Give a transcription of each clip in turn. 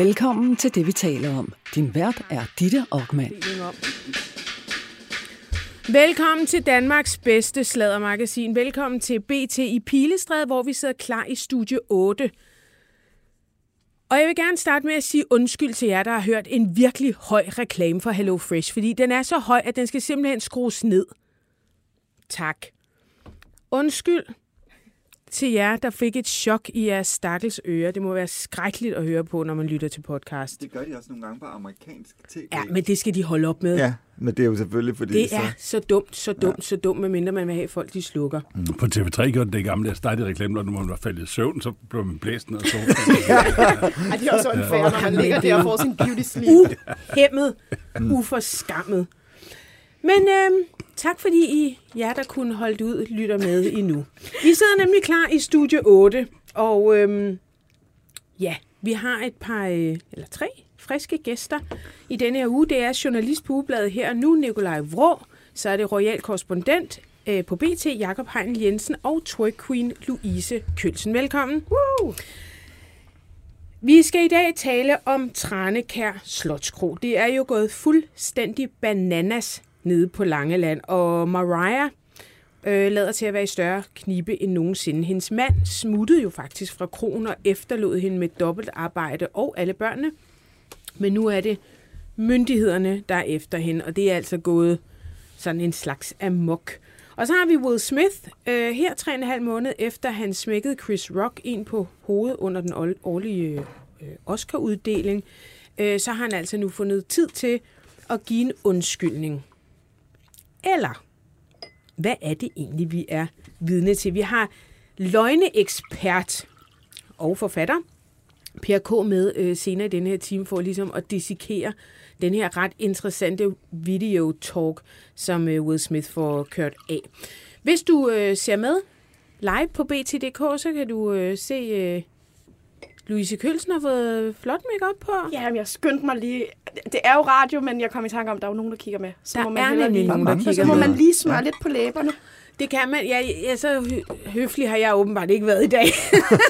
Velkommen til det, vi taler om. Din vært er Ditte Aukmann. Velkommen til Danmarks bedste sladdermagasin. Velkommen til BT i Pilestræde, hvor vi sidder klar i studie 8. Og jeg vil gerne starte med at sige undskyld til jer, der har hørt en virkelig høj reklame for Hello Fresh, fordi den er så høj, at den skal simpelthen skrues ned. Tak. Undskyld til jer, der fik et chok i jeres stakkels ører. Det må være skrækkeligt at høre på, når man lytter til podcast. Det gør de også nogle gange på amerikansk tv. Ja, men det skal de holde op med. Ja, men det er jo selvfølgelig, fordi Det så... er så dumt, så dumt, ja. så dumt, medmindre man vil have folk, de slukker. På TV3 gjorde det det gamle, der startede reklame, når man var faldet i søvn, så blev man blæst ned og så. Ej, det er også unfair, når man ligger der og får sin beauty sleep. Uhæmmet, uforskammet. Men øhm, tak fordi I, jer der kunne holde det ud, lytter med endnu. Vi sidder nemlig klar i studie 8, og øhm, ja, vi har et par, øh, eller tre friske gæster i denne her uge. Det er journalist på Ugebladet her og nu, Nikolaj Vrå. Så er det royal korrespondent øh, på BT, Jakob Heinl Jensen og twerk queen Louise Kølsen. Velkommen. Woo! Vi skal i dag tale om Tranekær Slotskro. Det er jo gået fuldstændig bananas nede på Langeland, og Mariah øh, lader til at være i større knibe end nogensinde. Hendes mand smuttede jo faktisk fra kronen og efterlod hende med dobbelt arbejde og alle børnene. Men nu er det myndighederne, der er efter hende, og det er altså gået sådan en slags amok. Og så har vi Will Smith, øh, her tre og en halv måned efter han smækkede Chris Rock ind på hovedet under den årlige øh, Oscar-uddeling, øh, så har han altså nu fundet tid til at give en undskyldning. Eller, hvad er det egentlig, vi er vidne til? Vi har løgneekspert og forfatter, Per K. med øh, senere i denne her time for ligesom at dissekere den her ret interessante video-talk, som øh, Will Smith får kørt af. Hvis du øh, ser med live på BT.dk, så kan du øh, se øh, Louise Kølsen har fået flot makeup på. Ja, men jeg skyndte mig lige. Det er jo radio, men jeg kom i tanke om, at der er jo nogen, der kigger med. Så Der må man er nemlig lige, nogen, der kigger Så må man lige smøre lidt på læberne. Det kan man. Ja, ja så hø- høflig har jeg åbenbart ikke været i dag.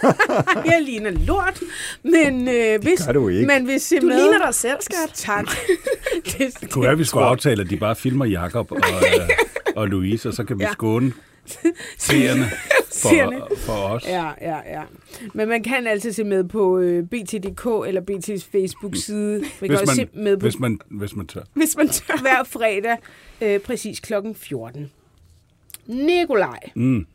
jeg ligner lort. Men øh, hvis, gør du ikke. Men hvis Du med, ligner dig selv, skat. Tak. det, Det kunne være, at vi skulle aftale, at de bare filmer Jakob og, øh, og Louise, og så kan vi Ja. skåne seerne Seerne. for, for os. Ja, ja, ja. Men man kan altid se med på øh, BT.dk eller BT's Facebook-side. Man kan Hvis også se man, med på hvis, man, hvis man tør. Hvis man tør. hver fredag, øh, præcis klokken 14. Nikolaj, Mm.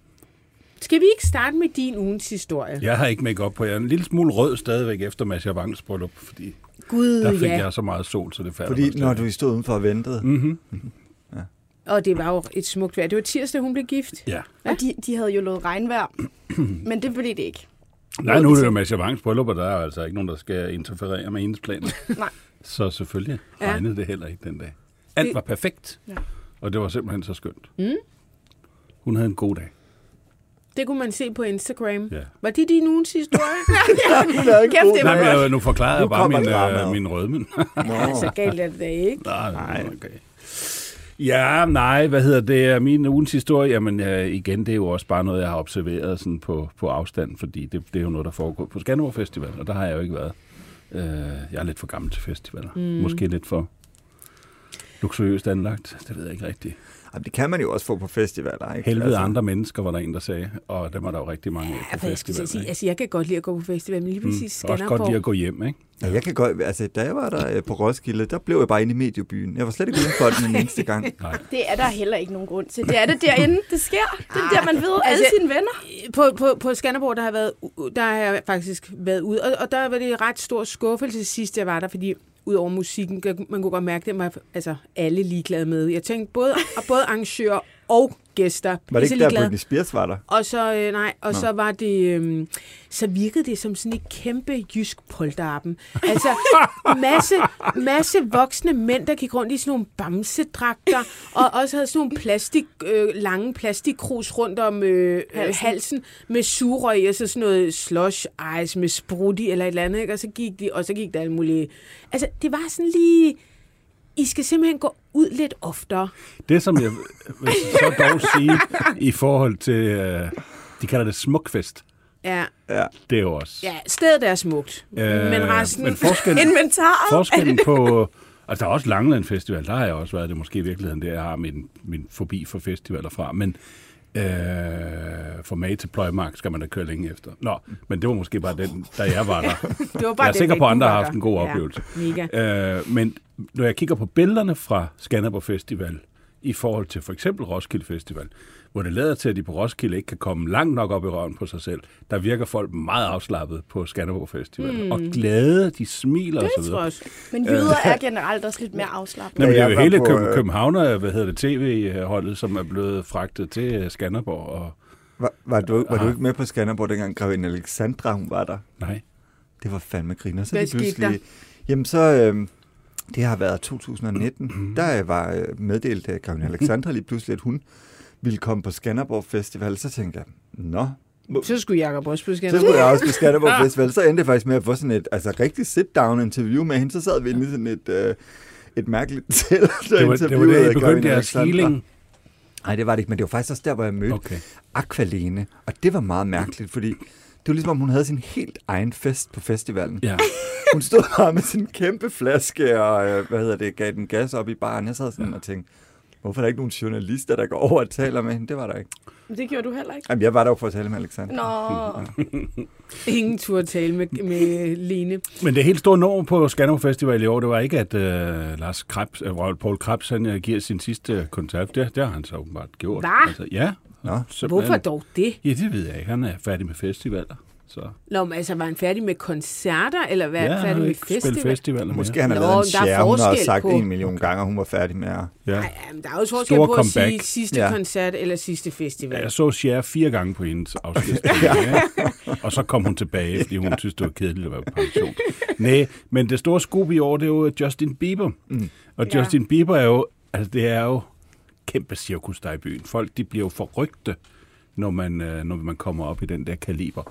skal vi ikke starte med din ugens historie? Jeg har ikke make op på. Jeg er en lille smule rød stadigvæk efter Masha Wangs bryllup, fordi Gud, der fik ja. jeg så meget sol, så det falder Fordi når du stod udenfor og ventede, Mhm. Og det var jo et smukt vejr. Det var tirsdag, hun blev gift. Ja. Og de, de havde jo lovet regnvejr, men det blev det ikke. Nej, nu er det jo Masha Wangs bryllup, og der er altså ikke nogen, der skal interferere med hendes planer. Nej. Så selvfølgelig Ja. regnede det heller ikke den dag. Alt var perfekt, Ja. og det var simpelthen så skønt. Mm. Hun havde en god dag. Det kunne man se på Instagram. Ja. Var det din ugens historie? Kæft, det Nej, var men dag. jeg, nu forklarede Nu jeg bare kommer min, øh, min rødmen. så galt er det da ikke. nej, nej. Okay. Ja, nej, hvad hedder det? Min ugens historie, jamen øh, igen, det er jo også bare noget, jeg har observeret sådan på, på afstand, fordi det, det er jo noget, der foregår på Skanderborg Festival, og der har jeg jo ikke været. Øh, jeg er lidt for gammel til festivaler. Mm. Måske lidt for luksuriøst anlagt. Det ved jeg ikke rigtigt. Jamen, det kan man jo også få på festivaler, ikke? Helvede altså. andre mennesker, var der en, der sagde, og dem var der jo rigtig mange af Ja, på for jeg festivaler. sige, altså jeg kan godt lide at gå på festival, men lige præcis Mm. Også godt lide at gå hjem, ikke? Ja, jeg kan godt, altså, da jeg var der øh, på Roskilde, der blev jeg bare inde i mediebyen. Jeg var slet ikke uden for den eneste gang. Nej. Det er der heller ikke nogen grund til. Det er det derinde, det sker. Det er der, man ved alle Altså- sine venner. På, på, på Skanderborg, der har, jeg været, der har jeg faktisk været ude, og, og der var det en ret stor skuffelse sidst, jeg var der, fordi ud over musikken, kan- man kunne godt mærke, det var altså, alle ligeglade med. Jeg tænkte, både, både arrangører og gæster. Var det ikke der, ligeglade. Britney Spears var der? Og så, øh, nej, og så var det, øh, så virkede det som sådan et kæmpe jysk polterappen. Altså, masse, masse voksne mænd, der gik rundt i sådan nogle bamsedragter, og også havde sådan nogle plastik, øh, lange plastikkrus rundt om øh, halsen. Halsen. halsen med sugerøg, og så sådan noget slush ice med sprutti eller et eller andet, ikke? Og så gik de, og så gik der alle mulige. Altså, det var sådan lige, I skal simpelthen gå ud lidt oftere. Det, som jeg vil så dog sige i forhold til, øh, de kalder det smukfest. Ja, Ja. Det er jo også... ja stedet er smukt. Øh, men resten... Men forskel, Inventaret. forskellen på... Altså, der er også Langland Festival, der har jeg også været. Det er måske i virkeligheden, det jeg har min, min fobi for festivaler fra. Men øh, for mag til pløjmark skal man da køre længe efter. Nå, men det var måske bare den, da jeg var der. det var bare jeg er sikker på, at andre har haft en god Ja, oplevelse. Mega. Øh, men når jeg kigger på billederne fra Skanderborg Festival, i forhold til for eksempel Roskilde Festival, hvor det lader til, at de på Roskilde ikke kan komme langt nok op i røven på sig selv, der virker folk meget afslappet på Skanderborg Festival. Mm. Og glade, de smiler Det og så tror jeg også. Men jyder er generelt også lidt mere afslappet. Nå, men det er jo hele på, Køb- øh, Københavner, hvad hedder det, tv-holdet, som er blevet fragtet til øh, Skanderborg. Og, Var, var, du, var du Ah. ikke med på Skanderborg, dengang Gravinde Alexandra hun var der? nej, Det var fandme griner. Så Hvad skete pludselig, Jamen så, øh, det har været 2019, der øh, var øh, meddelt af Gravinde Alexandra lige pludselig, at hun ville komme på Skanderborg Festival. Så tænkte jeg, nå, Så skulle Jacob også på så skulle jeg også på Skanderborg Festival. Så endte jeg faktisk med at få sådan et altså, rigtig sit-down interview med hende. Så sad vi inde i sådan et, øh, et mærkeligt telt. det var, det var det, I begyndte jeres healing. Nej, det var det ikke, men det var faktisk også der, hvor jeg mødte Okay. Aqualene. Og det var meget mærkeligt, fordi det var ligesom, om hun havde sin helt egen fest på festivalen. Ja. Hun stod bare med sin kæmpe flaske og, øh, hvad hedder det, gav den gas op i baren. Jeg sad sådan og tænkte, hvorfor er der ikke nogen journalister, der går over og taler med hende? Det var der ikke. Men det gjorde du heller ikke. Jamen, jeg var der jo for at tale med Alexander. Nå, Ingen tur tale med, med Lene. Men det helt store nummer på Skanderborg Festival i år, det var ikke, at uh, Lars Krebs, uh, Paul Krebs han, uh, giver sin sidste koncert. Det, det har han så åbenbart gjort. Hva? Altså, ja. Nå. simpelthen. Hvorfor dog det? Ja, det ved jeg ikke. Han er færdig med festivaler. Så. Nå, men altså, var han færdig med koncerter, eller hvad ja, færdig han har med festival? festivaler mere. Måske han har Nå, lavet en share, hun har sagt på- en million gange, og hun var færdig med at... Ja. Nej, jamen, der er jo også forskel Store på at sige comeback. sidste Ja. koncert eller sidste festival. Jeg så Cher fire gange på hendes afskedsdag, ja. og så kom hun tilbage, fordi hun synes, det var kedeligt at være på pension. Nej, men det store scoop i år, det er jo Justin Bieber. Mm. Og Ja. Justin Bieber er jo, altså det er jo kæmpe cirkus der i byen. Folk, de bliver jo forrygte, når man, øh, når man kommer op i den der kaliber.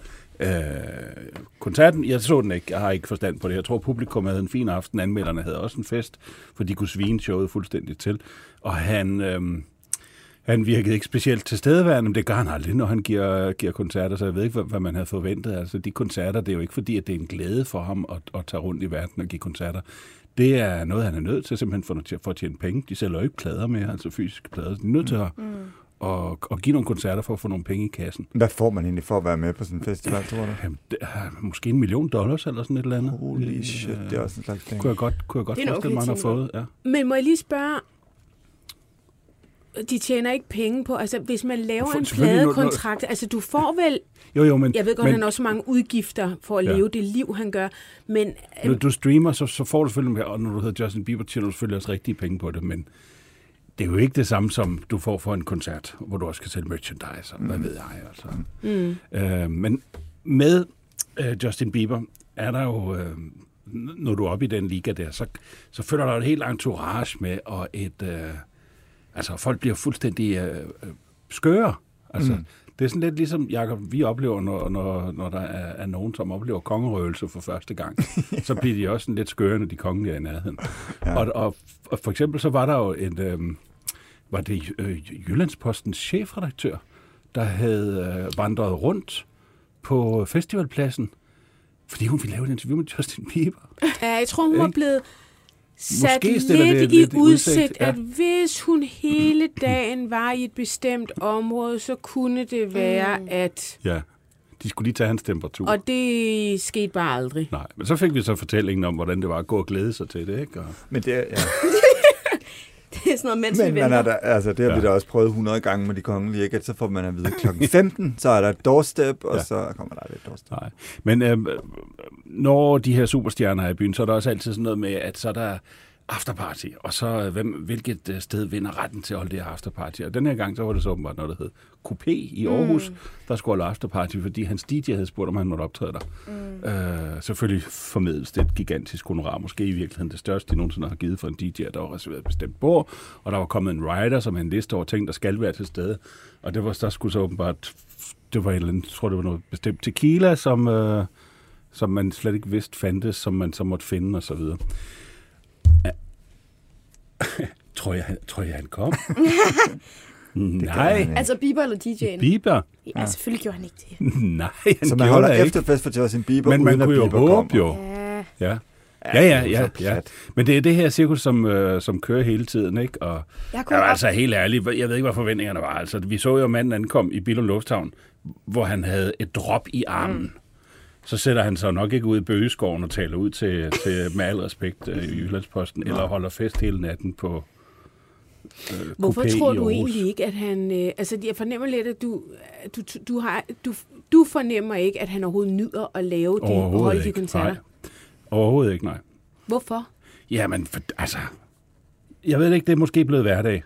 Øh, koncerten, jeg så den ikke, jeg har ikke forstand på det. Jeg tror, publikum havde en fin aften. Anmelderne havde også en fest, for de kunne svine showet fuldstændig til. Og han... Øh, han virkede ikke specielt tilstedeværende, men det gør han aldrig, når han giver, giver koncerter, så jeg ved ikke, hvad, hvad man havde forventet. Altså, de koncerter, det er jo ikke fordi, at det er en glæde for ham at, at tage rundt i verden og give koncerter. Det er noget, han er nødt til simpelthen for, at- for at tjene penge. De sælger jo ikke plader mere, altså fysiske plader. De er nødt til at, mm at, at give nogle koncerter for at få nogle penge i kassen. Hvad får man egentlig for at være med på sådan en festival, tror du? Jamen, det er måske en million dollars eller sådan et eller andet. Holy Øh, shit, det er også en slags ting. Kunne jeg godt, kunne jeg godt forestille mig, okay han har fået. Ja. Men må jeg lige spørge, de tjener ikke penge på, altså hvis man laver For- en pladekontrakt, altså du får vel, Jo, jo, men, jeg ved godt, men, han har også mange udgifter for at Ja. leve det liv, han gør, men Når du streamer, så, så får du selvfølgelig, og når du hedder Justin Bieber, tjener du selvfølgelig også rigtige penge på det, men det er jo ikke det samme, som du får for en koncert, hvor du også skal sælge merchandise, og hvad ved jeg. Altså. Mm. Øh, men med øh, Justin Bieber er der jo, øh, når du er oppe i den liga der, så, så følger der et helt entourage med, og et, øh, altså folk bliver fuldstændig øh, øh, skøre. Altså, mm. Det er sådan lidt ligesom, Jacob, vi oplever, når, når, når der er, er nogen, som oplever kongerøvelse for første gang. så bliver de også sådan lidt skøre, når de kongen er i nærheden. Ja. Og, og, og for eksempel så var der jo en, øh, var det øh, Jyllandspostens chefredaktør, der havde øh, vandret rundt på festivalpladsen, fordi hun ville lave et interview med Justin Bieber. ja, jeg tror, hun var blevet sat Måske lidt, det i lidt i udsigt, udsigt, ja. at hvis hun hele dagen var i et bestemt område, så kunne det være, Mm. at... Ja, de skulle lige tage hans temperatur. Og det skete bare aldrig. Nej, men så fik vi så fortællingen om, hvordan det var at gå og glæde sig til det, ikke? Og, Men det er, ja. det er sådan noget, mens vi Men man venter. er der, altså, det har ja. vi da også prøvet 100 gange med de kongelige, ikke? At så får man at vide klokken 15, så er der et doorstep, og Ja. så kommer der et doorstep. nej. Men øh, når de her superstjerner er i byen, så er der også altid sådan noget med, at så er der afterparty, og så øh, hvem, hvilket øh, sted vinder retten til at holde det her afterparty. Og den her gang, så var det så åbenbart noget, der hed Coupé i Aarhus, mm. der skulle holde afterparty, fordi hans DJ havde spurgt, om han måtte optræde der. Mm. Øh, selvfølgelig formidles det et gigantisk honorar, måske i virkeligheden det største, de nogensinde har givet for en DJ, der var reserveret et bestemt bord, og der var kommet en rider, som han liste over ting, der skal være til stede. Og det var, der skulle så åbenbart, det var et eller andet, jeg tror, det var noget bestemt tequila, som, øh, som man slet ikke vidste fandtes, som man så måtte finde, og så videre. Ja. tror, jeg, han- tror jeg, han kom? Nej, Altså Bieber eller DJ'en? Bieber. Ja, selvfølgelig gjorde han ikke det. Nej, han Så man holder efterfest for Justin Bieber, Men man uden at kunne jo Bieber håbe kommer. jo. Ja. Ja. Ja, ja, det er ja, ja. Men det er det her cirkus, som, øh, som kører hele tiden, ikke? Og Jeg kunne godt- altså helt ærlig, jeg ved ikke, hvad forventningerne var. Altså, vi så jo manden ankom i Billund Lufthavn, hvor han havde et drop i armen. Mm. Så sætter han sig nok ikke ud i bøgeskoven og taler ud til, til med al respekt øh, i Jyllandsposten, eller holder fest hele natten på øh, Hvorfor tror du egentlig ikke, at han... Øh, altså, jeg fornemmer lidt, at du, du, du, har, du, du fornemmer ikke, at han overhovedet nyder at lave det, og holde de koncerter. Nej. Overhovedet ikke, nej. Hvorfor? Jamen, for, altså, jeg ved ikke, det er måske blevet hverdag.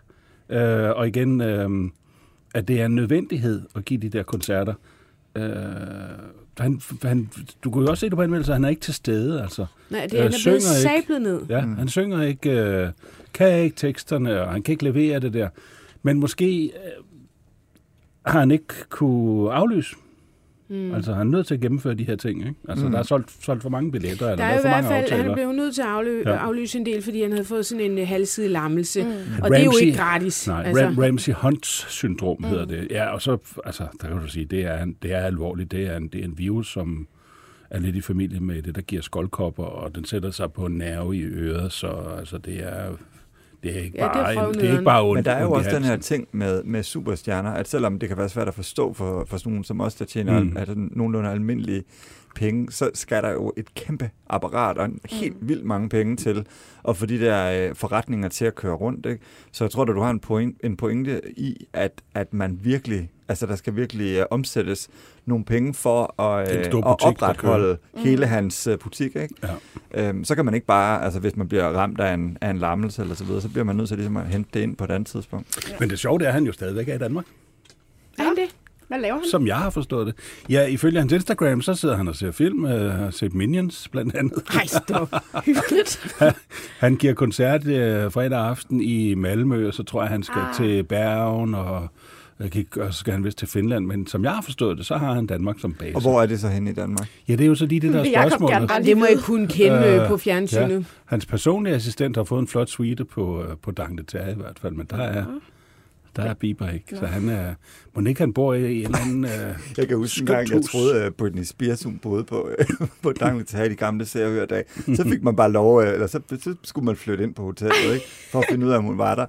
Øh, og igen, øh, at det er en nødvendighed at give de der koncerter. Øh, han, han, du kunne jo også se det på anmeldelser, han er ikke til stede, altså. Nej, det Øh, er øh, blevet synger ikke. sablet ned. Ja, mm. han synger ikke, øh, kan ikke teksterne, og han kan ikke levere det der. Men måske øh, har han ikke kunne aflyse. Mm. Altså, han er nødt til at gennemføre de her ting, ikke? Altså, mm. der er solgt, solgt for mange billetter, eller Der der er jo i for hvert mange fald, han aftaler. blev nødt til at aflø- Ja. aflyse en del, fordi han havde fået sådan en uh, halvside lammelse. Mm. Og det er jo Ramsey- ikke gratis. Nej, altså. Ram, Ramsey Hunts syndrom mm. hedder det. Ja, og så, altså, der kan du sige, det er, en- det er alvorligt. Det er, en, det er en virus, som er lidt i familie med det, der giver skoldkopper, og den sætter sig på en nerve i øret, så altså, det er, det er ikke Ja, det er bare, en, det er ikke bare ondt, Men der er jo også den her ting med, med superstjerner, at selvom det kan være svært at forstå for, for sådan nogen som os, der tjener mm. altså, nogenlunde almindelige penge, så skal der jo et kæmpe apparat og en helt vildt mange penge til at få de der øh, forretninger til at køre rundt. Ikke? Så jeg tror, at du har en, point, en pointe i, at, at man virkelig, altså der skal virkelig øh, omsættes nogle penge for at, øh, at butik, der opretholde hele hans øh, butik. Ikke? Ja. Øhm, så kan man ikke bare, altså hvis man bliver ramt af en, af en lammelse eller så videre, så bliver man nødt til ligesom at hente det ind på et andet tidspunkt. Men det sjove det er, at han jo stadigvæk er i Danmark, Er han det? Hvad laver han? som jeg har forstået det. Ja, ifølge hans Instagram, så sidder han og ser film, øh, har set Minions blandt andet. Nej, stop. Hyggeligt. Han giver koncert øh, fredag aften i Malmø, og så tror jeg, han skal ah. Ah. til Bergen, og, øh, og så skal han vist til Finland. Men som jeg har forstået det, så har han Danmark som base. Og hvor er det så henne i Danmark? Ja, det er jo så lige det, der er Vil Jacob Det må jeg kunne kende øh, Øh, på fjernsynet. Ja. Hans personlige assistent har fået en flot suite på, øh, på Dang i hvert fald, men der er, der er Bieber ikke. Så han er... Må ikke han bor i en eller anden... Øh, Jeg kan huske en gang, jeg troede, at Britney Spears hun boede på, på Danglet i de gamle seriehørdag. Så fik man bare lov, øh, eller så, så skulle man flytte ind på hotellet, ikke? for at finde ud af, om hun var der.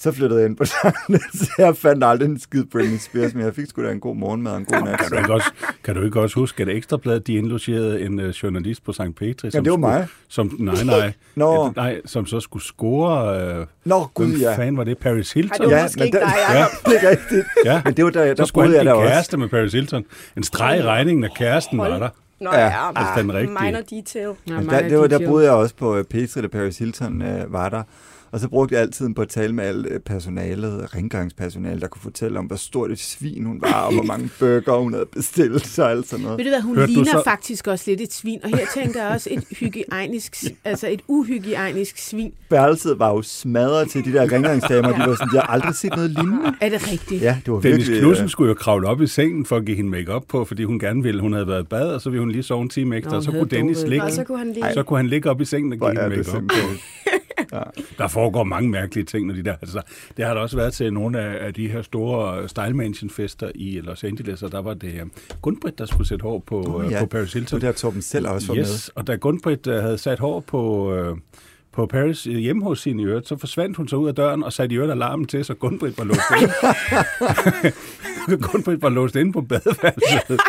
Så flyttede jeg ind på Danglet, så jeg fandt aldrig en skid Britney Spears, men jeg fik sgu da en god morgenmad og en god nat. kan, du ikke også, kan du ikke også huske, at Ekstrabladet, de indlogerede en øh, journalist på St. Petri? Ja, som det var skulle, mig. Som, nej, nej. Nå. Ja, nej, som så skulle score... Øh, Nå, gud hvem ja. fanden var det? Paris Hilton? Ikke dig, Ja, Jacob. Det er rigtigt. ja. Men det var der, Så der skulle boede han blive også. kæreste med Paris Hilton. En streg i regningen, når kæresten var der. Nå Ja, ja, hvis den er rigtig. minor detail. Ja, Men mig der, er det var, der boede jeg også på øh, Petri, da Paris Hilton øh, var der. Og så brugte jeg altid på at tale med alt øh, personalet, rengøringspersonale, der kunne fortælle om, hvor stort et svin hun var, og hvor mange burger hun havde bestilt, og alt sådan noget. Ved du hvad, hun Hørte ligner så- faktisk også lidt et svin. Og her tænker jeg også et hygiejnisk, altså et uhygiejnisk svin. Værelset var jo smadret til de der rengøringsdamer, de var sådan, jeg har aldrig set noget lignende. Er det rigtigt? Ja, det var Dennis virkelig... Knudsen øh, skulle jo kravle op i sengen for at give hende make på, fordi hun gerne ville. Hun havde været i bad, og så ville hun lige sove en time ekstra, Nå, og så kunne Dennis ligge. Og så kunne han lige... Så kunne han ligge op i sengen og give hende det make simpelthen. Der foregår mange mærkelige ting, når de der... Altså, det har der også været til nogle af, af de her store Style Mansion fester i Los Angeles, og der var det uh, Gunbrit, der skulle sætte hår på, uh, ja. på Paris Hilton. der Torben selv også var med. yes, og da Gunbrit uh, havde sat hår på... Uh, på Paris øh, hjemme hos sin i øvrigt, så forsvandt hun så ud af døren og satte i øvrigt alarmen til, så Gunbrit var låst inde. Gunbrit var låst inde på badeværelset.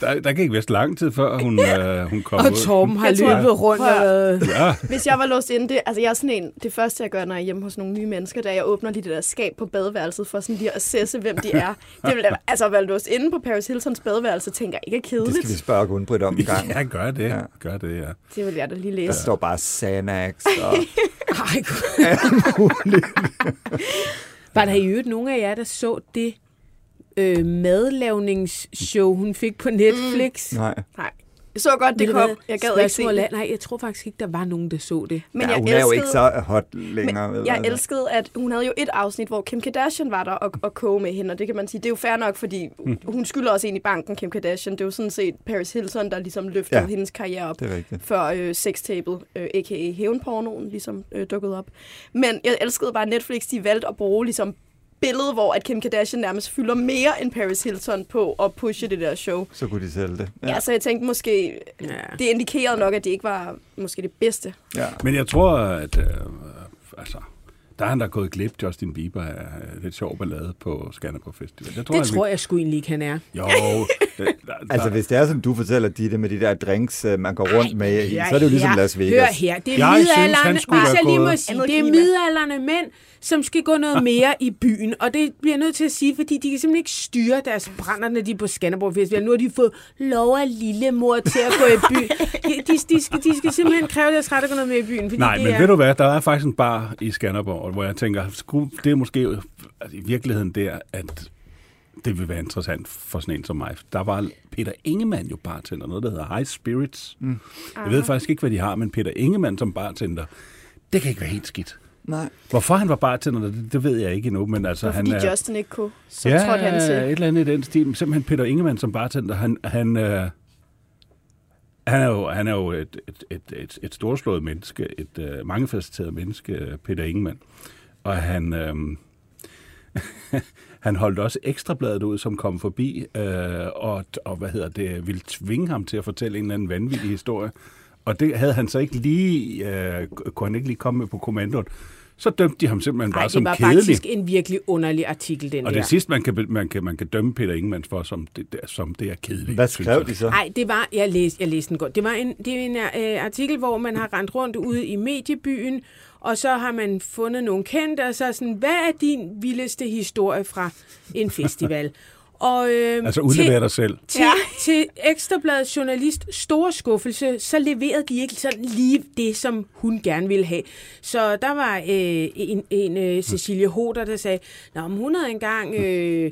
Der, der gik vist lang tid, før hun, øh, hun kom Og ud. Torben har løbet rundt og. Ja, Hvis jeg var låst inde, det, altså jeg er sådan en, det første jeg gør, når jeg er hjemme hos nogle nye mennesker, det er, at jeg åbner lige det der skab på badeværelset, for sådan lige at assesse, hvem de er. Det vil, altså at være låst inde på Paris Hiltons badeværelse, tænker jeg ikke er Det skal vi kedeligt. spørge Gunbrit om en gang. ja, gør det. Ja. Gør det, ja. Det vil jeg da lige Der læse. står bare Xanax og Ej, Gud. Var der i øvrigt nogen af jer, der så det øh, madlavningsshow, hun fik på Netflix? Nej. Nej. Jeg så godt, det kom. Jeg gad ikke se det. Nej, jeg tror faktisk ikke, der var nogen, der så det. Men ja, jeg hun elskede, er jo ikke så hot længere. vel, jeg altså. elskede, at hun havde jo et afsnit, hvor Kim Kardashian var der og, og koge med hende, og det kan man sige, det er jo fair nok, fordi hun skylder også ind i banken, Kim Kardashian. Det er jo sådan set Paris Hilton, der ligesom løftede Ja. hendes karriere op. Før øh, sextapet, øh, a.k.a. hævnpornoen, ligesom øh, dukkede op. Men jeg elskede bare, at Netflix de valgte at bruge ligesom billede, hvor at Kim Kardashian nærmest fylder mere end Paris Hilton på at pushe det der show. Så kunne de sælge det. Ja, ja så jeg tænkte måske, Ja. det indikerede nok, at det ikke var måske det bedste. ja. Men jeg tror, at øh, altså, der er han der gået glip, Justin Bieber er lidt sjov ballade på Skanderborg Festival. Jeg tror, Det han tror jeg sgu egentlig ikke, han er. Jo, det, der, Altså, hvis det er, som du fortæller, de med de der drinks, øh, man går rundt med i, så er det jo ligesom her. Las Vegas. Hør her, det er Jeg synes, midalderne, være jeg lige må sige, det er midalderne mænd, som skal gå noget mere i byen. Og det bliver jeg nødt til at sige, fordi de kan simpelthen ikke styre deres brænder, når de er på Skanderborg Festival. Nu har de fået lov af lillemor til at gå i byen. De, de, de, skal, de skal simpelthen kræve deres ret at gå noget mere i byen. Fordi Nej, det men er, ved du hvad, der er faktisk en bar i Skanderborg, hvor jeg tænker, skulle, det er måske altså, i virkeligheden der, at det vil være interessant for sådan en som mig. Der var Peter Ingemann jo bartender, noget der hedder High Spirits. Mm. Jeg ved faktisk ikke, hvad de har, men Peter Ingemann som bartender, det kan ikke være helt skidt. Nej. Hvorfor han var bartender, det, det ved jeg ikke endnu, men altså Det var han fordi er... Justin ikke kunne, så ja, trådte han til. et eller andet i den stil. Simpelthen Peter Ingemann som bartender, han, han, øh, han er jo, han er jo et, et, et, et, et storslået menneske, et øh, mangefacetteret menneske, øh, Peter Ingemann. Og han, øh, han holdt også ekstrabladet ud, som kom forbi, øh, og, og hvad hedder det, ville tvinge ham til at fortælle en eller anden vanvittig historie. Og det havde han så ikke lige, øh, kunne han ikke lige komme med på kommandoen. Så dømte de ham simpelthen bare Ej, det som var kedelig. faktisk en virkelig underlig artikel, den Og der. det sidste, man kan, man kan, man kan dømme Peter Ingemann for, som det, det, som det er kedeligt. Hvad skrev de så? Nej, det var, jeg læste, jeg læste den godt. Det var en, det er en øh, artikel, hvor man har rendt rundt ude i mediebyen, og så har man fundet nogle kendte, og så sådan, hvad er din vildeste historie fra en festival? Og, øh, Altså udlever dig selv. til, ja. til Ekstrabladets journalist store skuffelse, så leverede de ikke sådan lige det, som hun gerne ville have. Så der var øh, en, en øh, Cecilie Hoder, der sagde, Nå, men hun havde engang... Øh,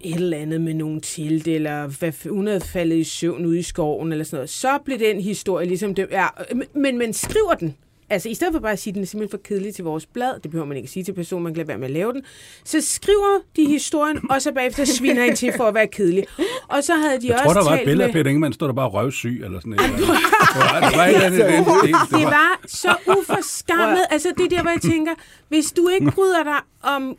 et eller andet med nogle tilt, eller hvad, hun havde faldet i søvn ude i skoven, eller sådan noget. Så blev den historie ligesom det. Ja, men man skriver den. Altså, i stedet for bare at sige, at den er simpelthen for kedelig til vores blad, det behøver man ikke sige til personen, man kan lade være med at lave den, så skriver de historien, og så bagefter sviner en til for at være kedelig. Og så havde de Jeg også tror, der var et billede af med... Peter Ingemann, stod der bare røvsyg, eller sådan noget. Det var, det var. Det var så uforskammet. Altså, det er der, hvor jeg tænker, hvis du ikke bryder dig om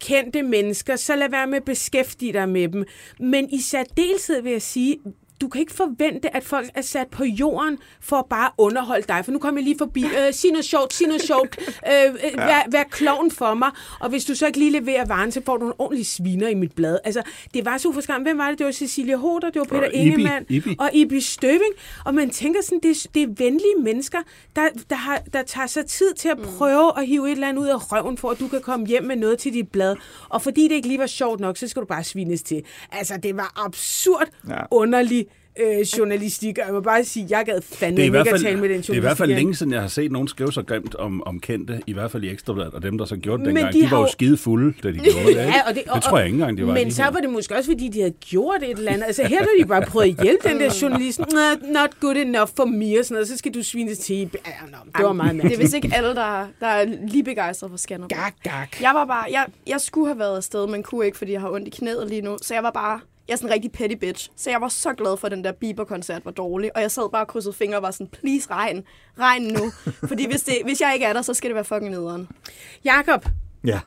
kendte mennesker, så lad være med at beskæftige dig med dem. Men i særdeleshed vil jeg sige, du kan ikke forvente, at folk er sat på jorden for at bare underholde dig. For nu kommer jeg lige forbi. Øh, sig noget sjovt, sig noget sjovt. Øh, øh, vær, vær klovn for mig. Og hvis du så ikke lige leverer varen, så får du nogle ordentlige sviner i mit blad. Altså, det var så uforskammet. Hvem var det? Det var Cecilia Hoder, det var Peter Og Ingemann Ibi. og Ibi Støving. Og man tænker sådan, det, er- det er venlige mennesker, der, der, har, der tager sig tid til at prøve at hive et eller andet ud af røven, for at du kan komme hjem med noget til dit blad. Og fordi det ikke lige var sjovt nok, så skal du bare svines til. Altså, det var absurd Ja. ja. underlig øh, journalistik, og jeg må bare sige, jeg gad fandme ikke hvert at fald, tale med den det er i hvert fald længe siden, jeg har set nogen skrive så grimt om, om kendte, i hvert fald i Ekstrabladet, og dem, der så gjorde det Men dengang, de de, har var jo skide fulde, da de gjorde det. Ikke? Ja, og det, og, det tror jeg ikke engang, de var. Men så var det måske også, fordi de havde gjort et eller andet. Altså her har de bare prøvet at hjælpe den der journalist. "Not- Not good enough for me, og sådan noget. Så skal du svines til. Ja, nå, det var meget Det er mærkeligt. vist ikke alle, der, der er lige begejstrede for Skanderborg. Gak, gak. Jeg var bare, jeg, jeg skulle have været afsted, men kunne ikke, fordi jeg har ondt i knæet lige nu. Så jeg var bare, jeg er sådan en rigtig petty bitch. Så jeg var så glad for, at den der Bieber-koncert var dårlig. Og jeg sad bare og krydsede fingre og var sådan, please regn, regn nu. fordi hvis, det, hvis jeg ikke er der, så skal det være fucking nederen. Jakob, Ja,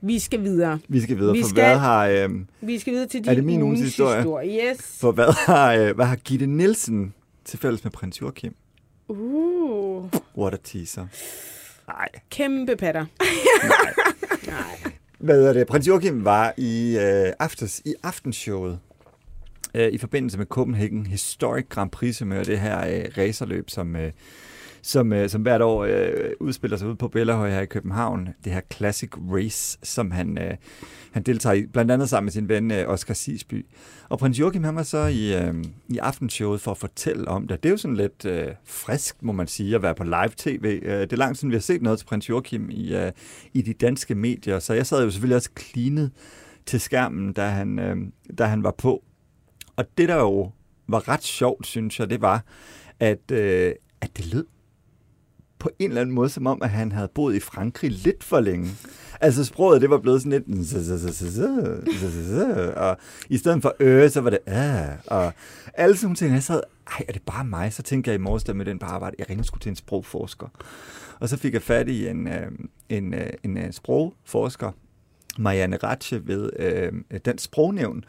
vi skal videre. vi skal videre, Vi for skal- hvad har... Øh, Vi skal videre til din Er det min ugens historie? historie. Yes. for hvad har, øh, hvad har Gitte Nielsen til fælles med prins Joachim? Uh. What a teaser. Nej. Kæmpe patter. Hvad er det? Prins Joachim var i øh, aftes i aftenshowet øh, i forbindelse med Copenhagen Historic Grand Prix, som er det her øh, racerløb, som, øh, som, øh, som hvert år øh, udspiller sig ud på Bellahøj her i København. Det her Classic Race, som han, øh, han deltager i, blandt andet sammen med sin ven øh, Oscar Sisby. Og prins Joachim, han var så i, øh, i aftenshowet for at fortælle om det. Det er jo sådan lidt øh, frisk, må man sige, at være på live-tv. Øh, det er langt siden, vi har set noget til prins Joachim i, øh, i de danske medier, så jeg sad jo selvfølgelig også klinet til skærmen, da han, øh, da han var på. Og det, der jo var ret sjovt, synes jeg, det var, at, øh, at det lød på en eller anden måde, som om, at han havde boet i Frankrig lidt for længe. Altså sproget, det var blevet sådan lidt... Og i stedet for øh, så var det øh, og alle sådan nogle ting. Jeg sad, ej, er det bare mig? Så tænkte jeg i morges, der med den på arbejde, jeg ringer skulle til en sprogforsker. Og så fik jeg fat i en, øh, en, øh, en, en sprogforsker, Marianne Ratche ved øh, den sprognævn.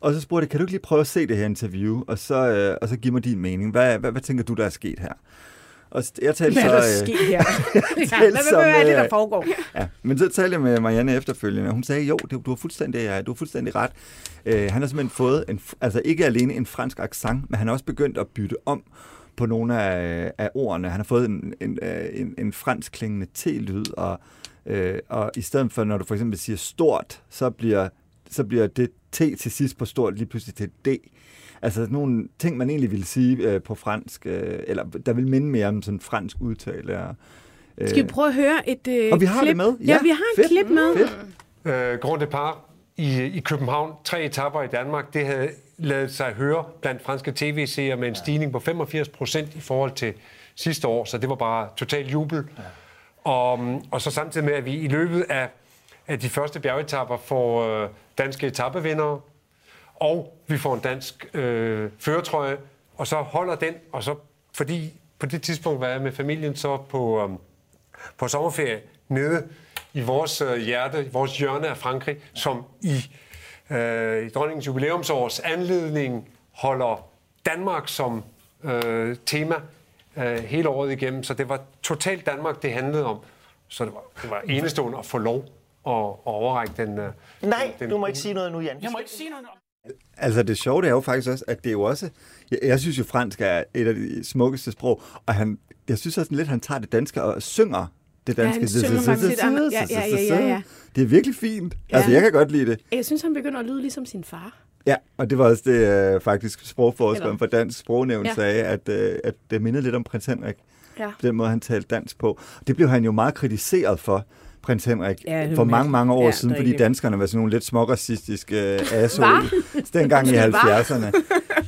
Og så spurgte jeg, kan du ikke lige prøve at se det her interview, og så, øh, og så give mig din mening. Hvad, hvad, hvad tænker du, der er sket her? Og jeg talte Hvad er så, der øh, her? ja, hvad, hvad er det, der øh, foregår? Ja, men så talte jeg med Marianne efterfølgende, og hun sagde, jo, du har fuldstændig, du har fuldstændig ret. Øh, han har simpelthen fået, en, altså ikke alene en fransk accent, men han har også begyndt at bytte om på nogle af, af ordene. Han har fået en, en, øh, en, en fransk klingende T-lyd, og, øh, og i stedet for, når du for eksempel siger stort, så bliver, så bliver det T til sidst på stort lige pludselig til D. Altså nogle ting, man egentlig ville sige øh, på fransk, øh, eller der vil minde mere om sådan fransk udtale. Og, øh, Skal vi prøve at høre et øh, Og vi har klip? det med. Ja, Ja, vi har et fedt. klip med. Fedt. øh, Grand Depart i, i København. Tre etapper i Danmark. Det havde lavet sig høre blandt franske tv-seere med en stigning på 85 procent i forhold til sidste år, så det var bare total jubel. Og, og så samtidig med, at vi i løbet af, af de første bjergetapper får øh, danske etappevindere, og vi får en dansk øh, føretrøje, og så holder den, og så, fordi på det tidspunkt var jeg med familien så på, øh, på sommerferie nede i vores øh, hjerte, i vores hjørne af Frankrig, som i, øh, i dronningens jubilæumsårs anledning holder Danmark som øh, tema øh, hele året igennem. Så det var totalt Danmark, det handlede om. Så det var, det var enestående at få lov at, at overrække den. Øh, Nej, den, du må ikke sige noget nu, Jan. Jeg må ikke sige noget om Altså det sjove det er jo faktisk også, at det er jo også, jeg, jeg synes jo fransk er et af de smukkeste sprog, og han, jeg synes også lidt, han tager det danske og synger det danske. han synger. Ja, ja, ja, ja, ja. Det er virkelig fint. Ja. Altså jeg kan godt lide det. Jeg synes, han begynder at lyde ligesom sin far. Ja, og det var også det, øh, faktisk sprogforskeren for Dansk Sprognævn Ja. sagde, at, øh, at det mindede lidt om prins Henrik. Ja. På den måde, han talte dansk på. Det blev han jo meget kritiseret for, prins Henrik, Ja, for mange, mange år Ja, siden, fordi danskerne var sådan nogle lidt småracistiske øh, asshole. Dengang i Hvad? 70'erne.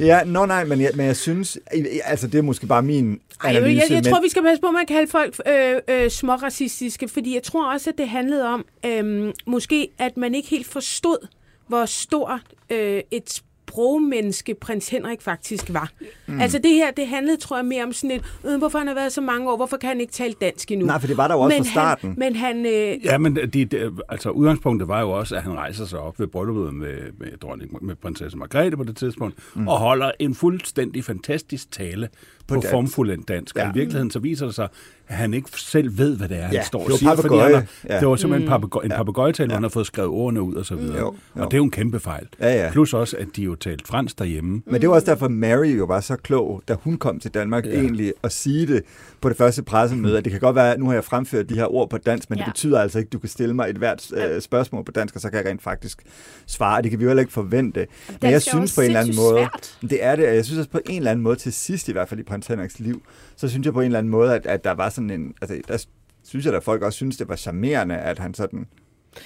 Ja, nå nej, men jeg, men jeg synes, altså det er måske bare min Ej, jeg, analyse, jeg, jeg men, tror, vi skal passe på med at kalde folk øh, øh, småracistiske, fordi jeg tror også, at det handlede om, øh, måske, at man ikke helt forstod, hvor stor øh, et sprogmenneske prins Henrik faktisk var. Mm. Altså det her, det handlede, tror jeg, mere om sådan et, øh, hvorfor han har været så mange år, hvorfor kan han ikke tale dansk endnu? Nej, for det var der jo også men fra starten. Han, men han... Øh, Ja, men de, de, altså udgangspunktet var jo også, at han rejser sig op ved brylluppet med, med, dronning, med prinsesse Margrethe på det tidspunkt, mm. og holder en fuldstændig fantastisk tale på, på dansk. formfuldendt dansk. Ja. Ja. Og i virkeligheden så viser det sig, at han ikke selv ved, hvad det er, han Ja, står det og siger. fordi han har, Ja. Det var simpelthen en, papegøje, en Ja. papegøjetale, hvor han har fået skrevet ordene ud og så videre. Jo, jo. Og det er jo en kæmpe fejl. Ja, ja. Plus også, at de jo talt fransk derhjemme. Men det var også derfor, Mary jo var så klog, da hun kom til Danmark ja. egentlig, at sige det på det første pressemøde, at det kan godt være, at nu har jeg fremført de her ord på dansk, men ja. Ja. det betyder altså ikke, at du kan stille mig et hvert øh, spørgsmål på dansk, og så kan jeg rent faktisk svare. Det kan vi jo heller ikke forvente. Men jeg er synes på en eller anden måde, svært. det er det, og jeg synes også på en eller anden måde til sidst, i hvert fald i prins Henriks liv, så synes jeg på en eller anden måde, at, at der var sådan en, altså der synes jeg, at folk også synes, det var charmerende, at han sådan,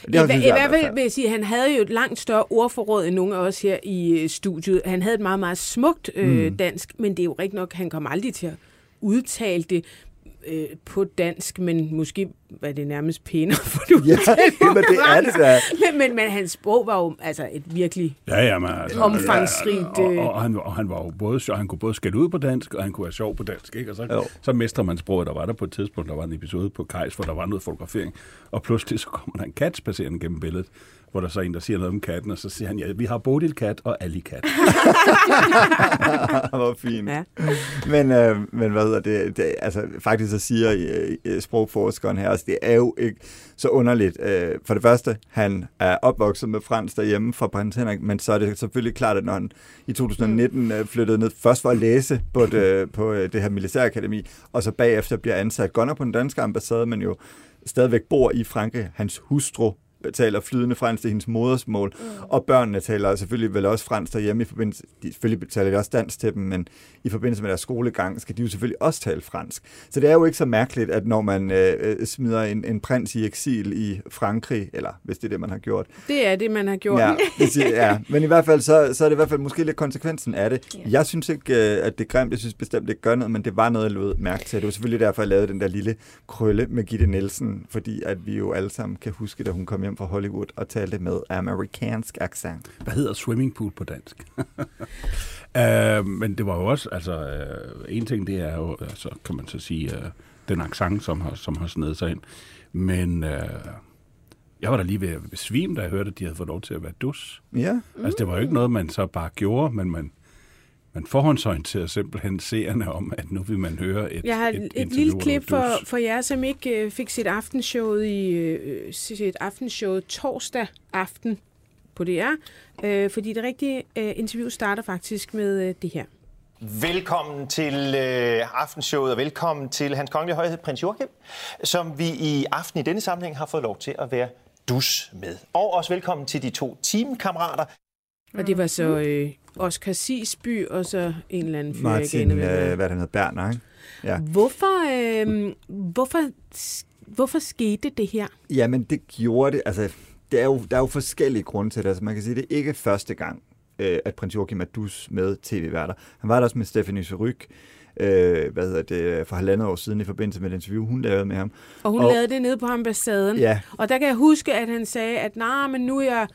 det I, synes hvert fald vil jeg sige, at han havde jo et langt større ordforråd end nogle af os her i øh, studiet. Han havde et meget, meget smukt øh, Mm. dansk, men det er jo rigtigt nok, han kom aldrig til at udtale det øh, på dansk, men måske var det nærmest pænere for det Ja, men det er det da. Men, men, men hans sprog var jo altså et virkelig... Ja, ja, men altså, Omfangsrigt, Ja, og, øh. og, og, han, og han var jo både sjov, han kunne både skælde ud på dansk, og han kunne være sjov på dansk, ikke? Og så, Jo. så mestrer man sproget. Der var der på et tidspunkt, der var en episode på Kajs, hvor der var noget fotografering, og pludselig så kommer der en kat spacerende gennem billedet, hvor der så er en, der siger noget om katten, og så siger han, ja, vi har Bodil kat og Ali kat. Hvor fint. Ja. Men, øh, men hvad hedder det, det altså faktisk så siger øh, øh, sprogforskeren her også, det er jo ikke så underligt. Øh, for det første, han er opvokset med fransk derhjemme fra prins Henrik, men så er det selvfølgelig klart, at når han i 2019 øh, flyttede ned, først for at læse på det, på øh, det her militærakademi, og så bagefter bliver ansat godt nok på den danske ambassade, men jo stadigvæk bor i Frankrig. Hans hustru taler flydende fransk, det er hendes modersmål, mm. og børnene taler selvfølgelig vel også fransk derhjemme i forbindelse, de, selvfølgelig taler de også dansk til dem, men i forbindelse med deres skolegang skal de jo selvfølgelig også tale fransk. Så det er jo ikke så mærkeligt, at når man øh, øh smider en, en prins i eksil i Frankrig, eller hvis det er det, man har gjort. Det er det, man har gjort. Ja, det siger, ja. men i hvert fald, så, så er det i hvert fald måske lidt konsekvensen af det. Yeah. Jeg synes ikke, øh, at det er grimt, jeg synes bestemt, det gør noget, men det var noget, jeg lød mærke til. Det var selvfølgelig derfor, jeg lavede den der lille krølle med Gitte Nielsen, fordi at vi jo alle sammen kan huske, da hun kom hjem fra Hollywood og talte med amerikansk accent. Hvad hedder swimming pool på dansk? uh, men det var jo også, altså, uh, en ting det er jo, altså, kan man så sige, uh, den accent, som har, som har snedet sig ind. Men uh, jeg var da lige ved at besvime, da jeg hørte, at de havde fået lov til at være dus. Ja. Mm. Altså, det var jo ikke noget, man så bare gjorde, men man, man forhåndsorienterer simpelthen seerne om, at nu vil man høre et Jeg har et, et, et lille klip for, for jer, som ikke uh, fik sit aftenshowet i uh, sit aftenshowet torsdag aften på DR, uh, fordi det rigtige uh, interview starter faktisk med uh, det her. Velkommen til øh, aftenshowet, og velkommen til Hans Kongelige Højhed, Prins Joachim, som vi i aften i denne sammenhæng har fået lov til at være dus med. Og også velkommen til de to teamkammerater. Og det var så øh, Oscar Sisby og så en eller anden fyr, Martin, øh, hvad den hedder, Berner, ikke? Ja. Hvorfor, øh, hvorfor, hvorfor skete det her? Jamen, det gjorde det, altså, det er jo, der er jo forskellige grunde til det. Altså, man kan sige, det er ikke første gang, øh, at prins Joachim er dus med tv-værter. Han var der også med Stephanie Seryk, øh, hvad hedder det, for halvandet år siden i forbindelse med et interview, hun lavede med ham. Og hun og, lavede det nede på ambassaden. Ja. Og der kan jeg huske, at han sagde, at nej, men nu er jeg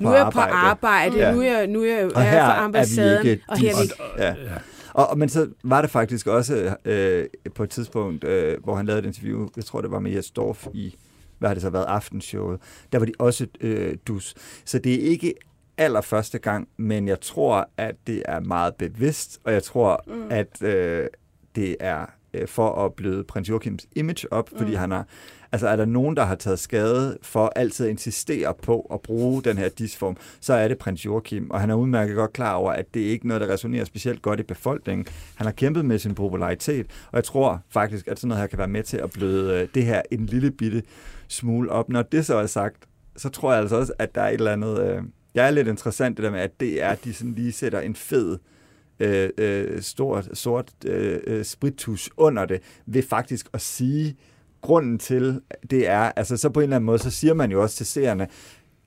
nu er jeg på arbejde, ja. nu er jeg, nu er jeg, og her er for ambassaden, er vi ikke og her er vi ikke. Ja. Og, og, men så var det faktisk også øh, på et tidspunkt, øh, hvor han lavede et interview, jeg tror det var med Jes Dorf i, hvad har det så været, aftenshowet, der var de også øh, dus. Så det er ikke allerførste gang, men jeg tror, at det er meget bevidst, og jeg tror, mm. at øh, det er øh, for at bløde prins Joachims image op, fordi mm. han har Altså er der nogen, der har taget skade for altid at insistere på at bruge den her disform, så er det prins Joachim, og han er udmærket godt klar over, at det ikke er noget, der resonerer specielt godt i befolkningen. Han har kæmpet med sin popularitet, og jeg tror faktisk, at sådan noget her kan være med til at bløde øh, det her en lille bitte smule op. Når det så er sagt, så tror jeg altså også, at der er et eller andet... Øh, jeg er lidt interessant det der med, at det er, at de sådan lige sætter en fed øh, øh, stort, sort øh, øh spritus under det, ved faktisk at sige, grunden til det er, altså så på en eller anden måde, så siger man jo også til seerne,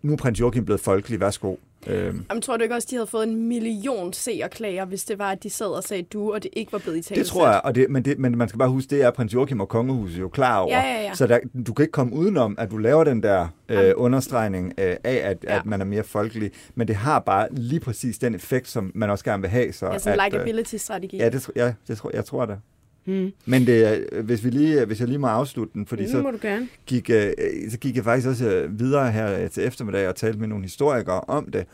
nu er prins Joachim blevet folkelig, værsgo. Øhm. Jamen, tror du ikke også, de havde fået en million seerklager, hvis det var, at de sad og sagde du, og det ikke var blevet i tale Det tror jeg, og det, men, det, men man skal bare huske, det er prins Joachim og kongehuset jo klar over. Ja, ja, ja. Så der, du kan ikke komme udenom, at du laver den der øh, understregning øh, af, at, ja. at man er mere folkelig. Men det har bare lige præcis den effekt, som man også gerne vil have. Så, ja, sådan en likability-strategi. Ja, det, ja det tror, jeg tror det. Hmm. Men det, hvis, vi lige, hvis jeg lige må afslutte den, fordi det så, må du gerne. Gik, øh, så gik jeg faktisk også øh, videre her til eftermiddag og talte med nogle historikere om det.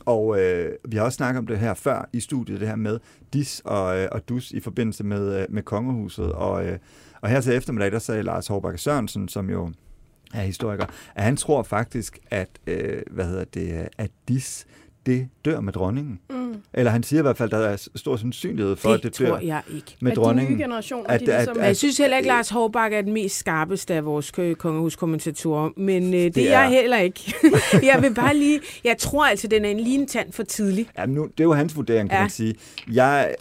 Og øh, vi har også snakket om det her før i studiet, det her med dis og, øh, og dus i forbindelse med, øh, med kongehuset. Og, øh, og her til eftermiddag, der sagde Lars Hårbakke Sørensen, som jo er historiker, at han tror faktisk, at, øh, hvad hedder det, at dis, det dør med dronningen. Mm. Eller han siger i hvert fald, at der er stor sandsynlighed for, det at det dør jeg ikke. med at dronningen. De nye generationer, at, de ligesom... at, at, jeg synes heller ikke, at Lars Hårbak er den mest skarpeste af vores kongehuskommentatorer, men øh, det, det er jeg heller ikke. jeg vil bare lige... Jeg tror altså, den er en lige en tand for tidlig. Ja, nu, det er jo hans vurdering, kan ja. man sige. Jeg,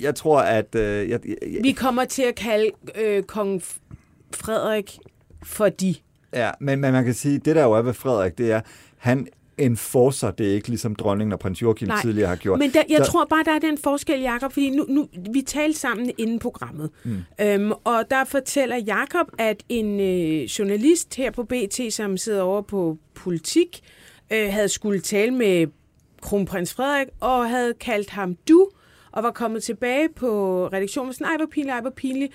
jeg tror, at... Øh, jeg, jeg, Vi kommer til at kalde øh, kong Frederik for de. Ja, men, men man kan sige, det der jo er ved Frederik, det er, han enforcer det ikke, ligesom dronningen og prins Joachim Nej, tidligere har gjort. Men der, jeg så... tror bare, der er den forskel, Jakob, fordi nu, nu, vi talte sammen inden programmet, mm. øhm, og der fortæller Jakob, at en øh, journalist her på BT, som sidder over på politik, øh, havde skulle tale med kronprins Frederik, og havde kaldt ham du, og var kommet tilbage på redaktionen og sådan, ej, hvor pinligt, ej, hvor pinligt.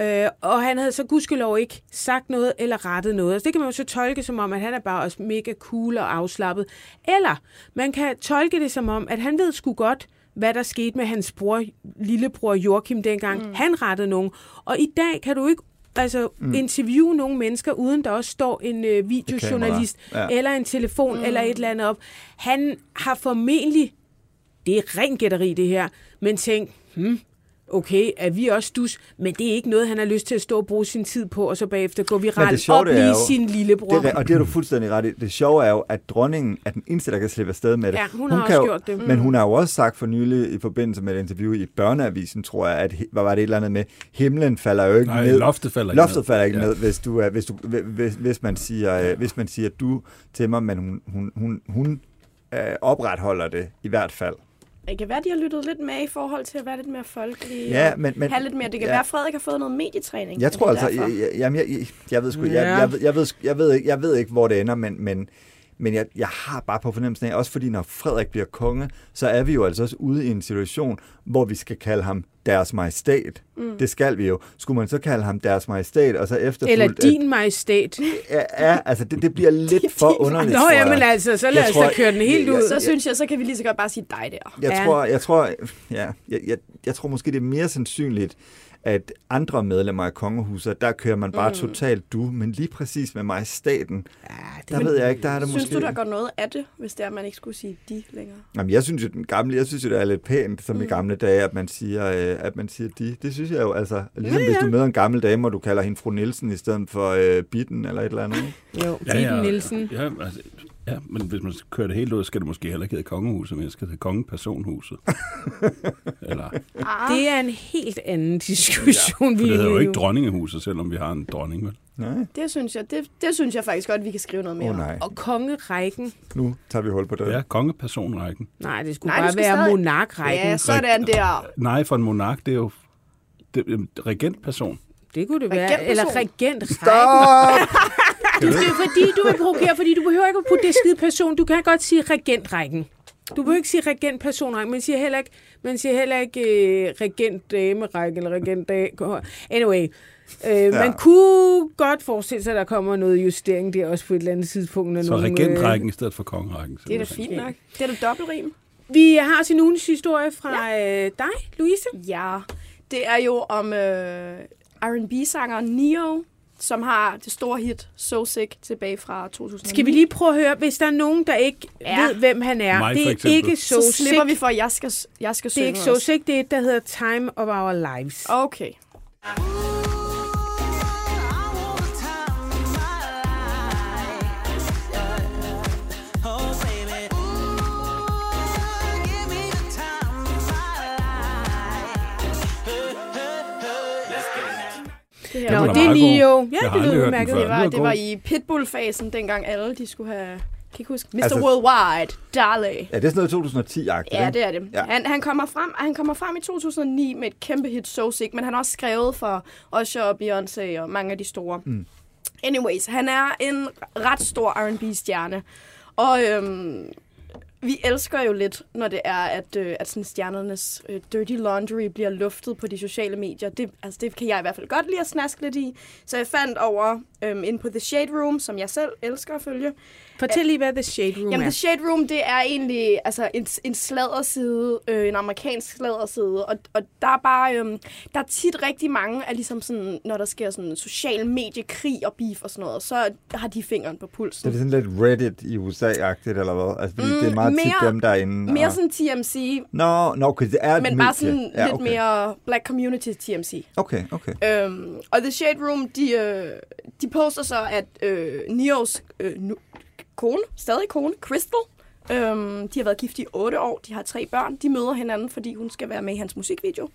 Øh, og han havde så gudskelov ikke sagt noget eller rettet noget. Altså, det kan man jo så tolke som om, at han er bare også mega cool og afslappet. Eller man kan tolke det som om, at han ved sgu godt, hvad der skete med hans bror, lillebror Joachim dengang. Mm. Han rettede nogen. Og i dag kan du ikke altså mm. interviewe nogle mennesker, uden der også står en øh, videojournalist ja. eller en telefon mm. eller et eller andet op. Han har formentlig, det er ren gætteri det her, men tænk, hmm, okay, er vi også dus, men det er ikke noget, han har lyst til at stå og bruge sin tid på, og så bagefter gå det sjove, og er blive jo- sin lillebror. Det er, og det har du fuldstændig ret i. Det sjove er jo, at dronningen er den eneste, der kan slippe afsted med det. Ja, hun har kan også jo, gjort det. Men hun har jo også sagt for nylig i forbindelse med et interview i Børneavisen, tror jeg, at hvad var det et eller andet med, himlen falder jo ikke Nej, ned. loftet falder ikke Loftet ned. falder ikke Ja. ned, hvis, du, er, hvis, du, hvis, hvis, man siger, øh, hvis man siger du til mig, men hun, hun, hun, hun øh, opretholder det i hvert fald. Det kan være, de har lyttet lidt med i forhold til at være lidt mere folkelige. Ja, men- men- have lidt mere. Det kan ja. være, at Frederik har fået noget medietræning. Jeg tror altså, jeg, jeg, jamen, jeg, jeg, ved sgu, jeg, jeg, ved- jeg, ved, jeg, ved, ikke, jeg ved ikke, hvor det ender, men, men, men jeg, jeg har bare på fornemmelsen af, også fordi når Frederik bliver konge, så er vi jo altså også ude i en situation, hvor vi skal kalde ham deres majestæt. Mm. Det skal vi jo. Skulle man så kalde ham deres majestæt, og så efterfulgt... Eller din majestæt. Ja, ja, altså det, det bliver lidt for underligt, Nå, jamen altså, så lad os da køre den helt jeg- ud. Så synes jeg, så kan vi lige så godt bare sige dig der. Jeg Ja. tror, jeg tror, ja, jeg, jeg, jeg tror måske, det er mere sandsynligt, at andre medlemmer af kongehuset, der kører man bare mm. totalt du, men lige præcis med majestaten, ja, der ved jeg ikke, der er det Synes måske... du, der går noget af det, hvis det er, at man ikke skulle sige de længere? Jamen, jeg synes jo, den gamle, jeg synes jo, det er lidt pænt, som mm. i gamle dage, at man siger, øh, at man siger de. Det synes jeg jo, altså, ligesom ja, ja. hvis du møder en gammel dame, og du kalder hende fru Nielsen i stedet for øh, Bitten eller et eller andet. Jo, Titten Nielsen. Ja, altså, ja, men hvis man kører det helt ud, skal det måske heller ikke hedde kongehuset, men det skal hedde kongepersonhuset. Eller, Ah, Det er en helt anden diskussion, for vi det hedder jo ikke dronningehuset, selvom vi har en dronning. Vel? Nej, det synes jeg, det, det synes jeg faktisk godt, vi kan skrive noget mere oh, nej. Og kongerækken. Nu tager vi hul på det. Ja, kongepersonrækken. Nej, det skulle Nej, bare være stadig- monarkrækken. Ja, sådan der. Nej, for en monark, det er jo det, er en regentperson. Det kunne det være. Regentperson. Eller regentrækken. Stop! Du, det er fordi, du vil provokere, fordi du behøver ikke at putte det skide person. Du kan godt sige regentrækken. Du behøver ikke sige regentpersonrækken, men siger heller ikke, man siger heller ikke øh, regentdamerækken eller regentdame. Anyway, øh, ja. man kunne godt forestille sig, at der kommer noget justering der også på et eller andet tidspunkt. Når Så nogle, regentrækken i stedet for kongerækken. Det er da fint nok. Det er da dobbeltrim. Øh, vi har også en ugens historie fra ja. øh, dig, Louise. Ja, det er jo om øh, R&B-sanger Neo, som har det store hit So Sick tilbage fra 2009. Skal vi lige prøve at høre, hvis der er nogen, der ikke Ja. ved, hvem han er. Mig, det for er ikke så so slipper sick. vi for, at jeg skal, jeg skal Det er synge ikke so sick, det er et, der hedder Time of Our Lives. Okay. Det her Nå, det er meget Neo. god. Ja, det lyder udmærket. Det var, det var i Pitbull-fasen, dengang alle de skulle have... Kan ikke huske? Mr. Altså- Worldwide, Dale. Ja, det er sådan noget 2010-agtigt, Ja, det er det. Ja. Han, han, kommer frem, han kommer frem i 2009 med et kæmpe hit, So Sick, men han har også skrevet for Usher og Beyoncé og mange af de store. Mm. Anyways, han er en ret stor R&B-stjerne. Og øhm, vi elsker jo lidt, når det er, at, øh, at sådan stjernernes øh, dirty laundry bliver luftet på de sociale medier. Det, altså, det kan jeg i hvert fald godt lide at snaske lidt i. Så jeg fandt over øhm, ind på The Shade Room, som jeg selv elsker at følge. Fortæl lige, hvad The Shade Room Jamen, er. The Shade Room, det er egentlig altså, en, en sladderside, øh, en amerikansk sladderside, og, og der er bare, øh, der er tit rigtig mange af ligesom sådan, når der sker sådan social mediekrig og beef og sådan noget, så har de fingeren på pulsen. det er sådan lidt Reddit i USA-agtigt, eller hvad? Altså, fordi mm, det er meget tit mere- dem, der er inde. Mere og... sådan TMC, Nå, no, okay, det er et men medie. bare sådan ja, lidt okay. mere black community TMC. Okay, okay. Øhm, og The Shade Room, de, øh, de poster så, at øh, Neos øh, nu, kone, stadig kone, Crystal, øhm, de har været gift i 8 år, de har tre børn, de møder hinanden, fordi hun skal være med i hans musikvideo.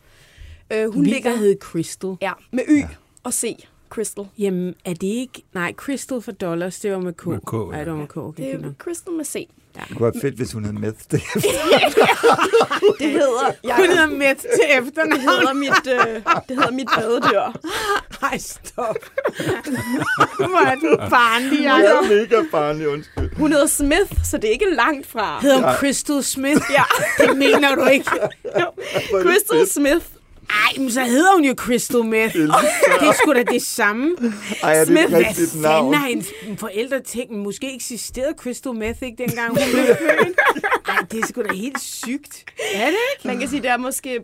Øh, hun Hun ligger hed Crystal. ja, med Y ja. og C, Crystal. Jamen, er det ikke... Nej, Crystal for dollars, det var med K. Med K, ja. det var med K. Okay, Det er. Crystal med C. Det kunne være fedt, hvis hun havde med det. Det hedder, jeg, Hun hedder Met til det efternavn. hedder mit, øh, det hedder mit badedyr. Ej, stop. Hvor er du barnlig, Jacob. er mega barnlig, undskyld. Hun hedder Smith, så det er ikke langt fra. Hedder hun Crystal Smith? Ja, Det mener du ikke. Crystal Smith. Ej, men så hedder hun jo Crystal Meth. Det er sgu da det samme. Ej, er det Smith, et Hvad fanden navn? har hendes forældre tænkt? Måske eksisterede Crystal Meth ikke dengang hun blev født? Ej, det er sgu da helt sygt. Er det ikke? Man kan sige, det er måske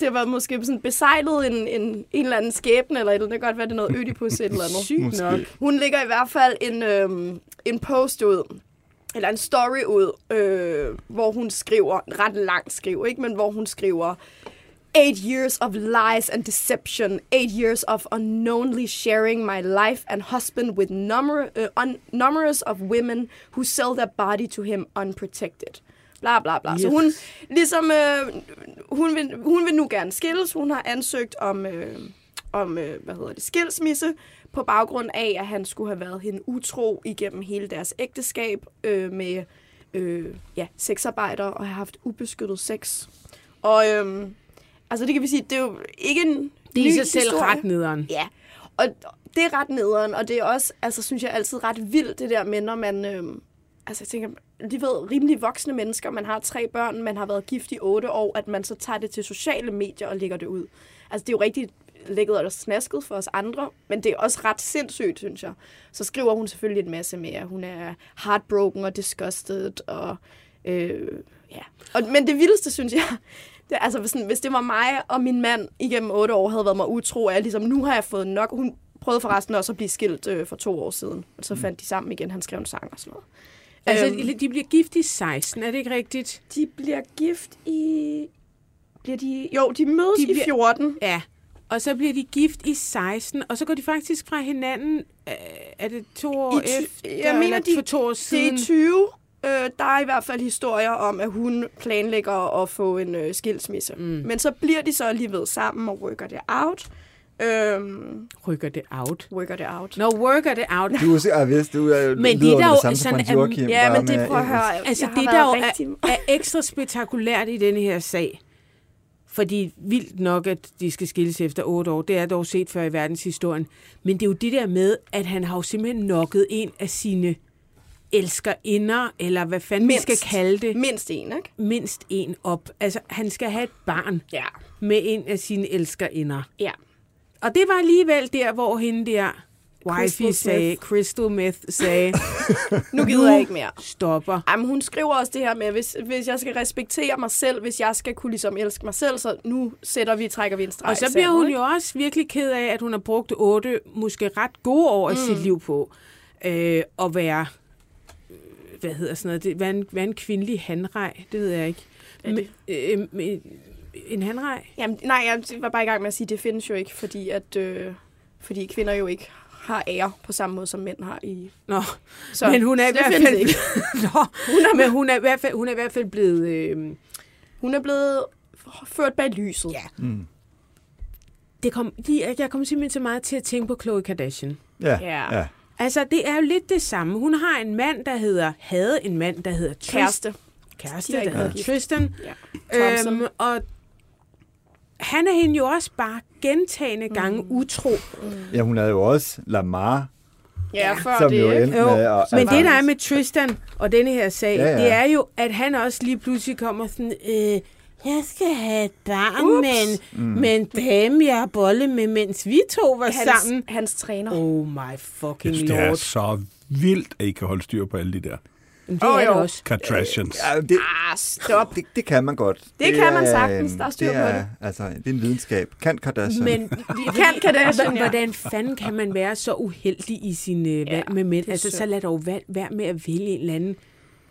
det var måske sådan besejlet en, en, en eller anden skæbne, eller et eller andet. det kan godt være, det er noget Ødipus et eller andet. Sygt Måske. nok. Hun lægger i hvert fald en, øhm, en post ud, eller en story ud, øh, hvor hun skriver, en ret lang skriv, ikke? men hvor hun skriver, Eight years of lies and deception. Eight years of unknownly sharing my life and husband with number, uh, numerous of women who sell their body to him unprotected. Bla bla bla. Yes. Så hun, ligesom, øh, hun, vil, hun vil nu gerne skilles. Hun har ansøgt om, øh, om øh, hvad hedder det, skilsmisse på baggrund af, at han skulle have været hende utro igennem hele deres ægteskab øh, med øh, ja, sexarbejdere og have haft ubeskyttet sex. Og øhm, altså det kan vi sige, det er jo ikke en Det er i sig selv historie. ret nederen. Ja, og det er ret nederen, og det er også, altså synes jeg altid ret vildt, det der med, når man, øhm, altså jeg tænker, de ved, rimelig voksne mennesker, man har tre børn, man har været gift i otte år, at man så tager det til sociale medier og lægger det ud. Altså det er jo rigtig lækket og snasket for os andre, men det er også ret sindssygt, synes jeg. Så skriver hun selvfølgelig en masse mere. Hun er heartbroken og disgusted, og øh, ja. Og, men det vildeste, synes jeg, det, altså, hvis, hvis det var mig og min mand igennem otte år havde været mig utro, og jeg ligesom, nu har jeg fået nok. Hun prøvede forresten også at blive skilt øh, for to år siden, og så fandt de sammen igen. Han skrev en sang og sådan noget. Altså, Øhm. de bliver gift i 16, er det ikke rigtigt? De bliver gift i... Bliver de... Jo, de mødes De bliver- i 14. Ja. Og så bliver de gift i 16, og så går de faktisk fra hinanden, øh, er det to år I ty- efter, jeg mener, de- for to år Det siden? er 20. Øh, der er i hvert fald historier om, at hun planlægger at få en øh, skilsmisse. Mm. Men så bliver de så alligevel sammen og worker det out. Øhm, Rykker det out. worker det out. Nå, worker det out. Du er sikkert vidst, du er Men det lyder der over jo det samme som sådan, at- Joachim. Ja, men det med prøv at høre. Altså, det der jo rigtig... er, er ekstra spektakulært i denne her sag, fordi vildt nok, at de skal skilles efter otte år, det er dog set før i verdenshistorien, men det er jo det der med, at han har jo simpelthen nokket en af sine elskerinder, eller hvad fanden Mindst. vi skal kalde det, Mindst en, ikke? mindst en op. Altså, han skal have et barn Ja. med en af sine elskerinder. Ja. Og det var alligevel der, hvor hende der wifey sagde. Crystal Meth sagde, Nu gider jeg ikke mere. stopper. Jamen, hun skriver også det her med, hvis, hvis jeg skal respektere mig selv, hvis jeg skal kunne ligesom elske mig selv, så nu sætter vi, trækker vi en streg Og så bliver hun ikke? jo også virkelig ked af, at hun har brugt otte, måske ret gode år af sit liv på øh, at være, hvad hedder sådan noget, det, hvad, en, hvad en kvindelig handrej? Det ved jeg ikke. Hvad det? Men, øh, øh, en handrej? Jamen, nej, jeg var bare i gang med at sige, at det findes jo ikke, fordi, at, øh, fordi kvinder jo ikke har ære på samme måde, som mænd har i... Nå, Så, men hun er i hvert fald... ikke. Nå, hun er, men hun er, i hvert fald, hun er i hvert fald blevet... Øh, Hun er blevet ført bag lyset. Ja. Mm. det kom, de, jeg kom simpelthen så meget til at tænke på Khloe Kardashian. Ja, Ja. ja. Altså, det er jo lidt det samme. Hun har en mand, der hedder, havde en mand, der hedder Tristan. Kæreste. Kæreste, der hedder gift. Tristan. Ja. Thompson. Øhm, og han er hende jo også bare gentagende gange Mm. utro. ja, hun havde jo også Lamar, Ja, før som det, jo ikke? endte Jo, med... Og, Men det, der er med Tristan og denne her sag, Ja, ja. det er jo, at han også lige pludselig kommer sådan, øh, jeg skal have et barn Ups. med en, mm. med en dame, jeg har bolle med, mens vi to var Hans, sammen. hans træner. Oh my Jeg fucking synes, det er lord. så vildt, at I kan holde styr på alle de der det er Åh, det jo. også. Ja, det, Ah, stop. det, det kan man godt. Det kan man er, sagtens. øhm, Der er styr det på er, det. Altså, det er en videnskab. Kan Kardashian. Men Kan Kardashian, ja. hvordan fanden kan man være så uheldig i sin øh, valg Ja, med mænd? det Altså, så lad dog være, være med at vælge en eller anden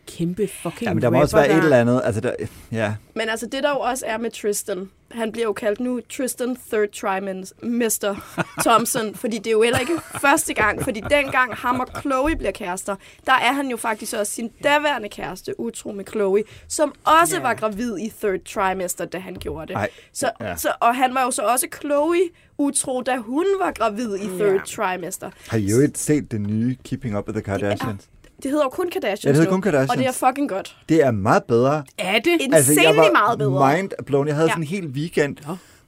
kæmpe fucking ja, men der må også være rapper, et der- eller andet. Altså, der, ja. Men altså, det der jo også er med Tristan, han bliver jo kaldt nu Tristan Third Trimester Thompson, fordi det er jo heller ikke første gang, fordi dengang ham og Chloe bliver kærester, der er han jo faktisk også sin daværende kæreste, utro med Chloe, som også Ja. var gravid i Third Trimester, da han gjorde det. Ej, Så, ja. så, og han var jo så også Chloe utro, da hun var gravid i Third Ja. Trimester. Har I jo ikke set det nye Keeping Up with the Kardashians? Det hedder jo kun Kardashians Ja, det hedder kun Kardashians. Og det er fucking godt. Det er meget bedre. Er det? Insanely meget bedre. mind blown. Jeg havde Ja. sådan en hel weekend,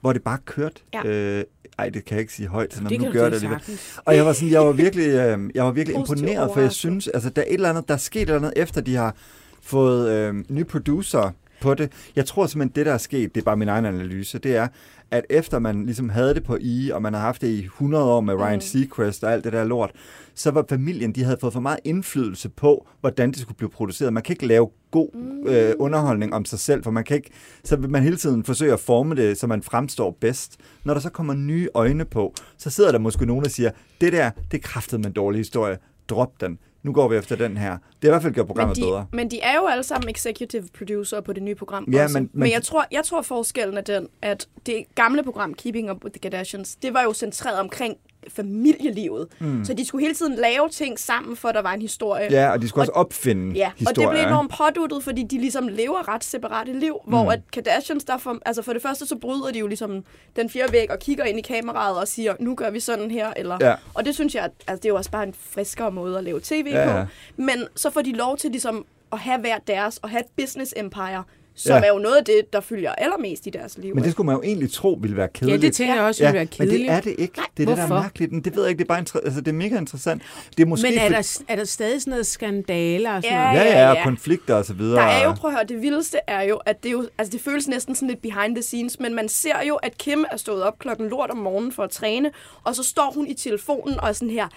hvor det bare kørte. Ja. Øh, ej, det kan jeg ikke sige højt, så det nu gør jeg det alligevel. Og jeg var sådan, jeg var virkelig, øh, jeg var virkelig imponeret, for jeg synes, altså der er et eller andet, der er sket et eller andet, efter de har fået øh, nye producer på det. Jeg tror simpelthen, det der er sket, det er bare min egen analyse, det er, at efter man ligesom havde det på I, og man har haft det i 100 år med Ryan Mm. Seacrest og alt det der lort, så var familien, de havde fået for meget indflydelse på, hvordan det skulle blive produceret. Man kan ikke lave god Mm. øh, underholdning om sig selv, for man kan ikke, så vil man hele tiden forsøge at forme det, så man fremstår bedst. Når der så kommer nye øjne på, så sidder der måske nogen, der siger, det der, det kraftet med en dårlig historie. Drop den. nu går vi efter den her. Det har i hvert fald gjort Men programmet de, bedre. men de er jo alle sammen executive producer på det nye program Ja, også. men- Men, men- men jeg, tror, jeg tror forskellen er den, at det gamle program, Keeping Up With The Kardashians, det var jo centreret omkring familielivet. Mm. Så de skulle hele tiden lave ting sammen, for at der var en historie. Ja, og de skulle også opfinde Ja, historier. og det blev enormt påduttet, fordi de ligesom lever ret separate liv, mm. hvor at Kardashians, der for, altså for det første, så bryder de jo ligesom den fjerde væg og kigger ind i kameraet og siger, nu gør vi sådan her, eller... Ja. Og det synes jeg, altså, det er jo også bare en friskere måde at lave tv Ja, på. ja. Men så får de lov til ligesom at have hver deres, og have et business empire, som Ja. er jo noget af det, der fylder allermest i deres liv. Men det skulle man jo egentlig tro ville være Ja, kedeligt. det tænker jeg også Ja, ville være men kedeligt. det er det ikke. Det er det, der er hvorfor? mærkeligt. Men Det ved jeg ikke. Det er, bare inter- altså, det er mega interessant. Det er måske Men er for- der, er der stadig sådan noget skandaler og sådan Ja, noget? Ja, ja, ja, og ja. konflikter og så videre. Der er jo, prøv at høre, det vildeste er jo, at det, jo, altså det føles næsten sådan lidt behind the scenes, men man ser jo, at Kim er stået op klokken lort om morgenen for at træne, og så står hun i telefonen og er sådan her,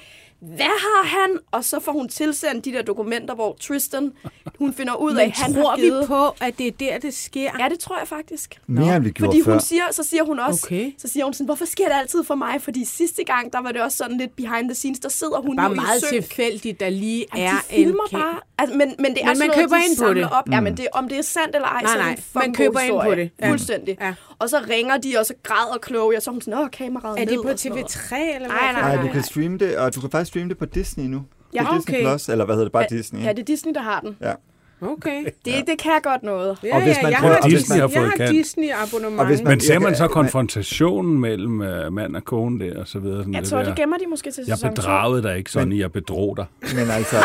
hvad har han? Og så får hun tilsendt de der dokumenter, hvor Tristan, hun finder ud af, at han tror har vi givet... på, at det er der, det sker? Ja, det tror jeg faktisk. Mere end vi gjorde Fordi før. hun siger, så siger hun også, Okay. så siger hun sådan, hvorfor sker det altid for mig? Fordi sidste gang, der var det også sådan lidt behind the scenes, der sidder hun Bare jo meget i synk. tilfældigt, der lige Ej, er de filmer en... bare. Altså, men, men det er Men sådan man noget, køber de ind på samler det. Op. Ja, men det, om det er sandt eller ej, Nej, så er det en man køber ind på det. Ja. Fuldstændig. Ja. Og så ringer de, og så græder Chloe, og så er hun sådan, åh, kameraet Er det ned på og sådan noget. TV3, eller hvad? Nej, nej, Nej, nej. du kan streame det, og du kan faktisk streame det på Disney nu. Ja, på Disney okay. Plus, eller hvad hedder det, bare Disney? Ja, det er Disney, der har den. Ja. Okay. Det, det kan godt noget. Ja, Og hvis ja, man jeg prøver- har, Disney, man- jeg har kan- Disney-abonnement. Og hvis man- Men ser Jeg man så konfrontationen mellem uh, mand og kone der, og så videre? Sådan Jeg det tror, der, det gemmer de måske til Jeg sæson 2. bedragede dig ikke, Sonny, jeg bedrog dig. Men altså,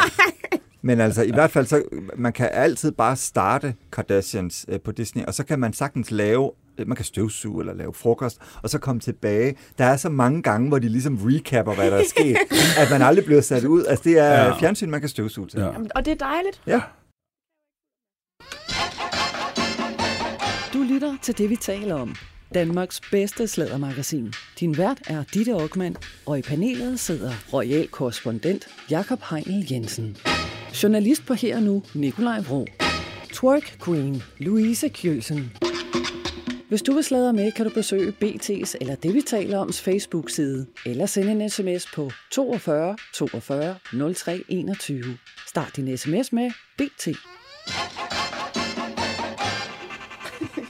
men altså, i hvert fald, så man kan altid bare starte Kardashians øh, på Disney, og så kan man sagtens lave, øh, man kan støvsuge eller lave frokost, og så komme tilbage. Der er så mange gange, hvor de ligesom recapper, hvad der er sket, at man aldrig bliver sat ud. Altså, det er Ja. ja. fjernsyn, man kan støvsuge til. Ja. Ja. Jamen, Og det er dejligt. ja. Du lytter til det, vi taler om. Danmarks bedste slædermagasin. Din vært er Ditte Aukmann, og i panelet sidder royal korrespondent Jakob Heinel Jensen. Journalist på Her og Nu, Nikolaj Vrå. Twerk Queen, Louise Kjølsen. Hvis du vil sladre med, kan du besøge BT's eller det, vi taler oms Facebook-side, eller sende en sms på 42 42 03 21. Start din sms med BT.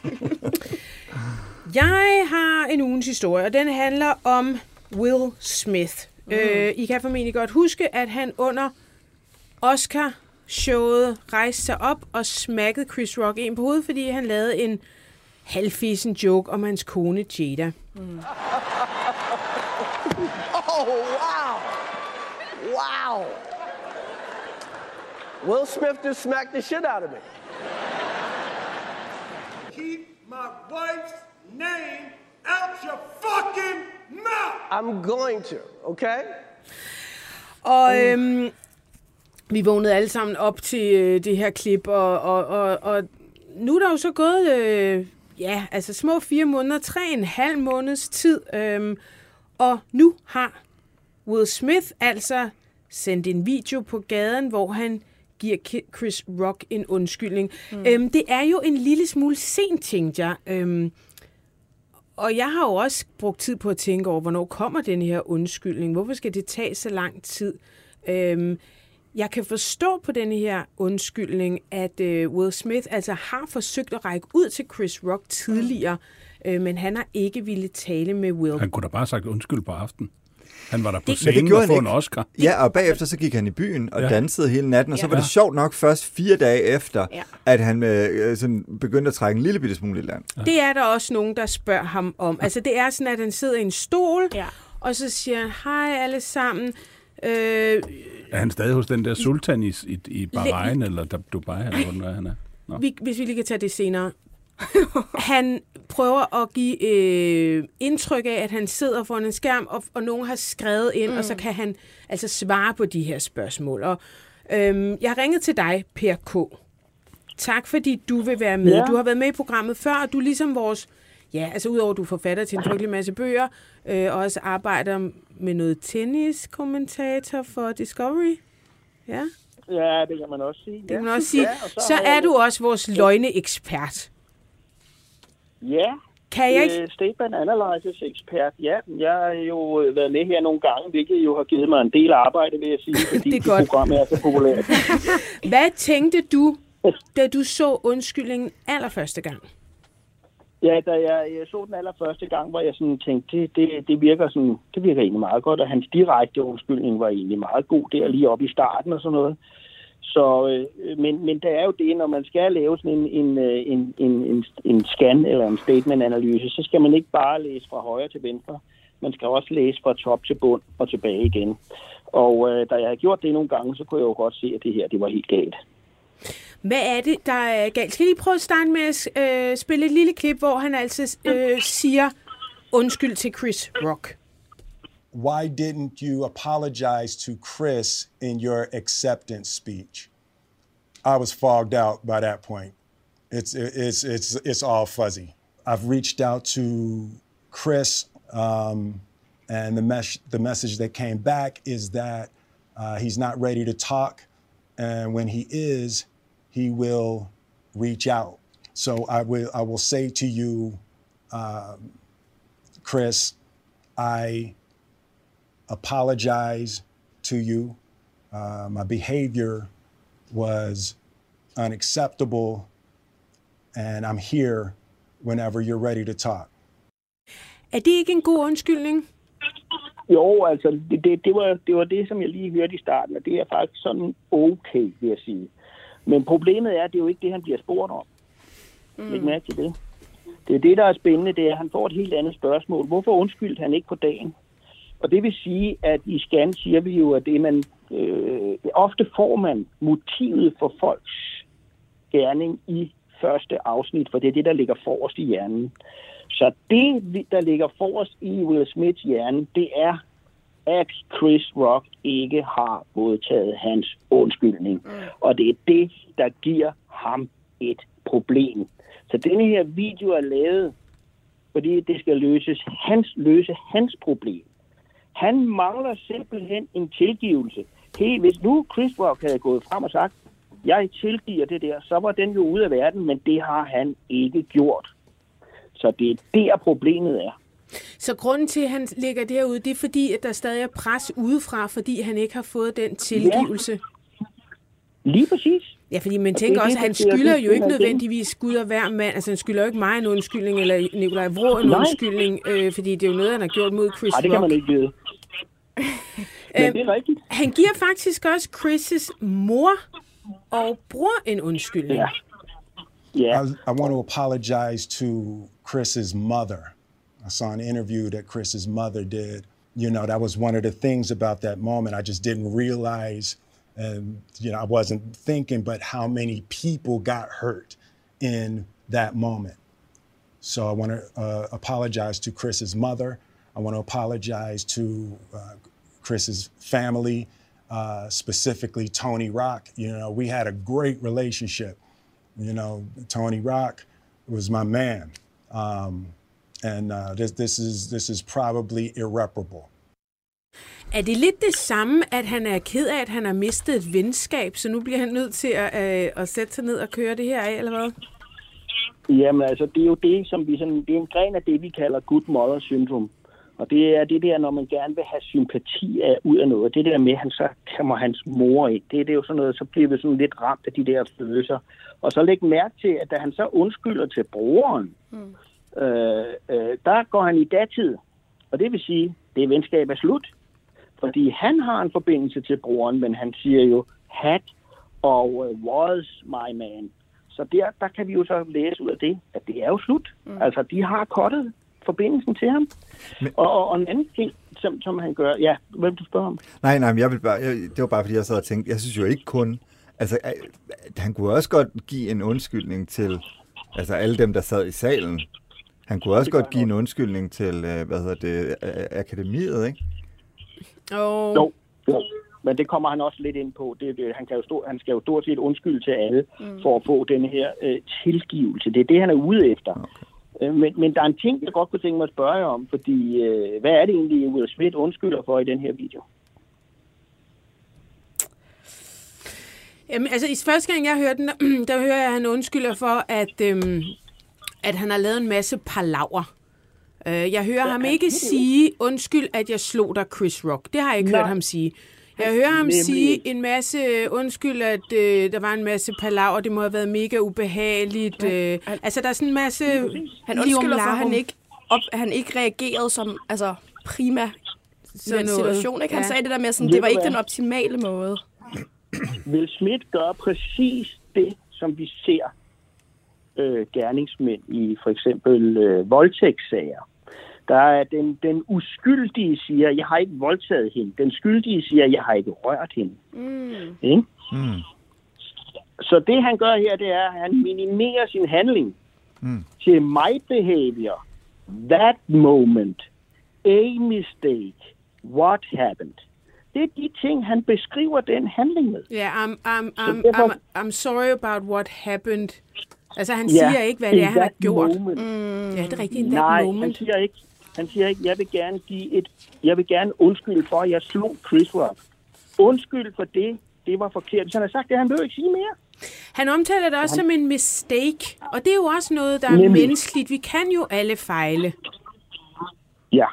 Jeg har en ugens historie, og den handler om Will Smith. Mm. Øh, I kan formentlig godt huske, at han under Oscar-showet rejste sig op og smækkede Chris Rock ind på hovedet, fordi han lavede en halvfisen joke om hans kone Jada. Oh, wow. Wow. Will Smith just smacked the shit out of me. Wife's name out your fucking mouth! I'm going to, okay? Og øhm, vi vågnede alle sammen op til øh, det her klip, og, og, og, og nu er der jo så gået, øh, ja, altså små fire måneder, tre og en halv måneds tid, øhm, og nu har Will Smith altså sendt en video på gaden, hvor han giver Chris Rock en undskyldning. Mm. Øhm, det er jo en lille smule sent, tænkte jeg. Øhm, og jeg har jo også brugt tid på at tænke over, hvornår kommer den her undskyldning? Hvorfor skal det tage så lang tid? Øhm, jeg kan forstå på den her undskyldning, at øh, Will Smith altså har forsøgt at række ud til Chris Rock tidligere, øh, men han har ikke ville tale med Will. Han kunne da bare have sagt undskyld på aften. Han var der på Det- Men det scenen gjorde og få en. Oscar. Ja, og bagefter så gik han i byen og Ja. ja. dansede hele natten, og så Ja. var det sjovt nok først fire dage efter, Ja. ja. at han øh, sådan begyndte at trække en lille bitte smule i land. Det er der også nogen, der spørger ham om. Altså det er sådan, at han sidder i en stol, Ja. og så siger han, hej alle sammen. Øh, Er han stadig hos den der sultan i, i, i Bahrain, eller Dubai, eller hvor nu er han er? Nå. vi, hvis vi lige kan tage det senere. han prøver at give øh, indtryk af, at han sidder foran en skærm, og, og nogen har skrevet ind, mm. og så kan han altså svare på de her spørgsmål. Og, øhm, jeg har ringet til dig, Per K. Tak, fordi du vil være med. Ja. Du har været med i programmet før, og du er ligesom vores... Ja, altså udover at du er forfatter til en frygtelig masse bøger, øh, og også arbejder med noget tenniskommentator for Discovery. Ja, Ja, det kan man også sige. det kan man også sige. Ja, og så har er du også vores løgneekspert. Ja, Kan jeg ikke... Øh, statement analysis ekspert. Ja, jeg har jo øh, været med her nogle gange, hvilket jo har givet mig en del arbejde, vil jeg sige, fordi Det er godt. program er så populært. Hvad tænkte du, da du så undskyldningen allerførste gang? Ja, da jeg, jeg så den allerførste gang, hvor jeg sådan tænkte, det, det, det, virker sådan, det virker egentlig meget godt, og hans direkte undskyldning var egentlig meget god der lige oppe i starten og sådan noget. Så, øh, men, men der er jo det, når man skal lave sådan en, en, øh, en, en, en, en scan eller en statement-analyse, så skal man ikke bare læse fra højre til venstre. Man skal også læse fra top til bund og tilbage igen. Og øh, da jeg har gjort det nogle gange, så kunne jeg jo godt se, at det her det var helt galt. Hvad er det, der er galt? Skal I lige prøve at starte med at øh, spille et lille klip, hvor han altså øh, siger undskyld til Chris Rock. Why didn't you apologize to Chris in your acceptance speech? I was fogged out by that point. It's it's it's it's all fuzzy. I've reached out to Chris, um, and the mes- the message that came back is that uh, he's not ready to talk, and when he is, he will reach out. So I will I will say to you, um, Chris, I apologize to you. Uh, my behavior was unacceptable, and I'm here whenever you're ready to talk. Er det ikke en god undskyldning? Jo, altså, det, det, det, var, det var det, som jeg lige hørte i starten, og det er faktisk sådan okay, vil jeg sige. Men problemet er, at det er jo ikke det, han bliver spurgt om. Mm. Ikke mærke til det. Det er det, der er spændende, det er, at han får et helt andet spørgsmål. Hvorfor undskyldte han ikke på dagen? Og det vil sige, at i scan siger vi jo, at det man, øh, ofte får man motivet for folks gerning i første afsnit, for det er det, der ligger forrest i hjernen. Så det, der ligger forrest i Will Smiths hjerne, det er, at Chris Rock ikke har modtaget hans undskyldning. Mm. Og det er det, der giver ham et problem. Så denne her video er lavet, fordi det skal løses hans, løse hans problem. Han mangler simpelthen en tilgivelse. Hey, hvis nu Chris Rock havde gået frem og sagt, jeg tilgiver det der, så var den jo ude af verden, men det har han ikke gjort. Så det er der problemet er. Så grunden til, at han ligger derude, det er fordi, at der stadig er pres udefra, fordi han ikke har fået den tilgivelse. Ja. Lige præcis. Ja, fordi man Og tænker det også, at han skylder Det jo ikke nødvendigvis Gud og hver mand. Altså, han skylder jo ikke mig en undskyldning, eller Nikolaj Vrå en Nej. undskyldning, øh, fordi det er jo noget, han har gjort mod Chris Nej, det kan man ikke vide. Men det er rigtigt. Han giver faktisk også Chris' mor og bror en undskyldning. Ja. Yeah. I, I want to apologize to Chris's mother. I saw an interview that Chris's mother did. You know, that was one of the things about that moment. I just didn't realize, and you know, I wasn't thinking, but how many people got hurt in that moment. So I want to uh, apologize to Chris's mother. I want to apologize to uh, Chris's family, uh, specifically Tony Rock. You know, we had a great relationship. You know, Tony Rock was my man, um, and uh, this this is this is probably irreparable. Er det lidt det samme, at han er ked af, at han har mistet et venskab, så nu bliver han nødt til at, øh, at sætte sig ned og køre det her af, eller hvad? Jamen altså, det er jo det, som vi sådan, det er en gren af det, vi kalder good mother syndrom. Og det er det der, når man gerne vil have sympati af, ud af noget. Det der med, at han så kommer hans mor ind. Det, det er jo sådan noget, så bliver vi sådan lidt ramt af de der følelser. Og så læg mærke til, at da han så undskylder til broren, mm. øh, øh, der går han i datid. Og det vil sige, det venskab er slut. Fordi han har en forbindelse til broren, men han siger jo had og uh, was my man. Så der, der kan vi jo så læse ud af det, at det er jo slut. Mm. Altså, de har kottet forbindelsen til ham. Men... Og, og, og en anden ting, som, som han gør... Ja, vil du spørge om? Nej, nej, men jeg vil bare, jeg, det var bare, fordi jeg sad og tænkte, jeg synes jo ikke kun... Altså, han kunne også godt give en undskyldning til altså alle dem, der sad i salen. Han kunne også godt give en undskyldning til, øh, hvad hedder det, akademiet, ikke? Oh. Jo, jo. Men det kommer han også lidt ind på. Det, det, han, kan jo stå, han skal jo stort set undskylde til alle mm. for at få den her øh, tilgivelse. Det er det, han er ude efter. Okay. Øh, men, men der er en ting, jeg godt kunne tænke mig at spørge jer om, fordi øh, hvad er det egentlig, Will Smith undskylder for i den her video? Jamen, altså, i første gang, jeg hørte den, der hører jeg, at han undskylder for, at, øhm, at han har lavet en masse palaver. Øh, jeg hører ham ikke sige, undskyld, at jeg slog dig, Chris Rock. Det har jeg ikke Nej. hørt ham sige. Jeg hører ham Nemlig sige en masse, undskyld, at øh, der var en masse palaver, det må have været mega ubehageligt. Øh, altså, der er sådan en masse... Han undskylder for, at han ikke, op, han ikke reagerede som altså, prima Sådan den noget. situation. Ikke? Han Ja. sagde det der med, sådan, det var ikke den optimale måde. Will Smith gør præcis det, som vi ser øh, gerningsmænd i for eksempel øh, voldtægtssager. Der er den, den uskyldige siger, jeg har ikke voldtaget hende. Den skyldige siger, jeg har ikke rørt hende. Mm. Ikke? Mm. Så det han gør her, det er, at han minimerer sin handling Mm. til my behavior, that moment, a mistake, what happened. Det er de ting, han beskriver den handling med. Ja, I'm, I'm, I'm, derfor- I'm, I'm sorry about what happened. Altså, han Ja, siger ikke, hvad det er, han har gjort. moment. Mm. Ja, det er rigtigt, in that Nej, han moment. siger ikke, han siger ikke, jeg vil gerne give et, jeg vil gerne undskylde for, at jeg slog Chris Rock. Undskyld for det, det var forkert. Hvis han har sagt det, han behøver ikke sige mere. Han omtaler det også Han- som en mistake, og det er jo også noget, der er Nemlig. menneskeligt. Vi kan jo alle fejle. Ja,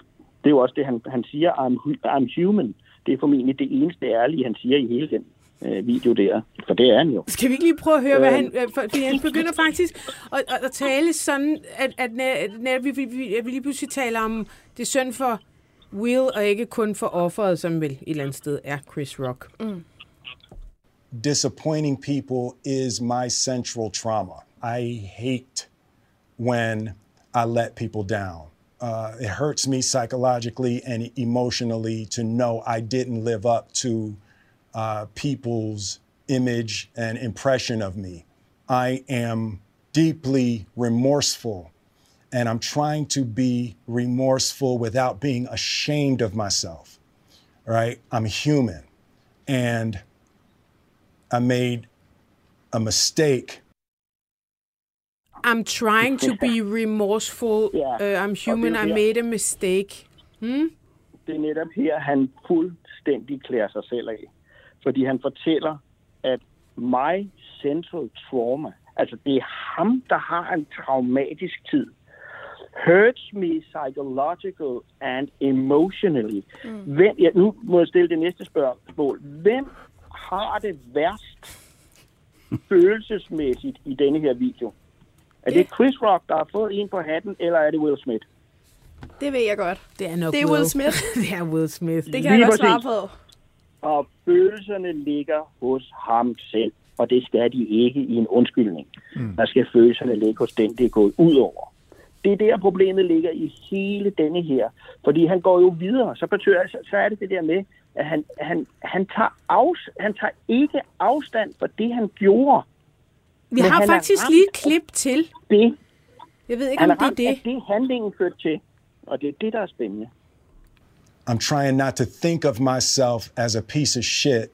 det er jo også det, han, han siger, I'm, I'm human. Det er formentlig det eneste ærlige, han siger i hele den øh, video der. For det er han jo. Skal vi ikke lige prøve at høre, hvad Øh. han... øh, For, fordi han begynder faktisk at, at, tale sådan, at, at, at, at, vi, vi, vi, at vi lige pludselig taler om det er synd for Will, og ikke kun for offeret, som vel et eller andet sted er Chris Rock. Mm. disappointing people is my central trauma. I hate when I let people down. Uh, it hurts me psychologically and emotionally to know I didn't live up to uh, people's image and impression of me. I am deeply remorseful, and I'm trying to be remorseful without being ashamed of myself. Right? I'm human, and I made a mistake. I'm trying to be remorseful. Ja, Uh, I'm human. I made a mistake. Hmm? Det er netop her, han fuldstændig klæder sig selv af. Fordi han fortæller, at my central trauma, altså det er ham, der har en traumatisk tid, hurts me psychological and emotionally. Mm. Hvem, ja, nu må jeg stille det næste spørgsmål. Hvem har det værst følelsesmæssigt i denne her video? Er det Chris Rock, der har fået en på hatten, eller er det Will Smith? Det ved jeg godt. Det er nok Det er Will Smith. det er Will Smith. Det kan jeg godt svare på. Og følelserne ligger hos ham selv, og det skal de ikke i en undskyldning. Mm. Der skal følelserne ligge hos den, det er gået ud over. Det er der, problemet ligger i hele denne her. Fordi han går jo videre, så, betyder, så, så er det det der med, at han, han, han, tager afs, han tager ikke afstand for det, han gjorde. Vi Men har faktisk lige et klip til. Det, Jeg ved ikke, han om er det er det. af det, handlingen førte til. Og det er det, der er spændende. I'm trying not to think of myself as a piece of shit.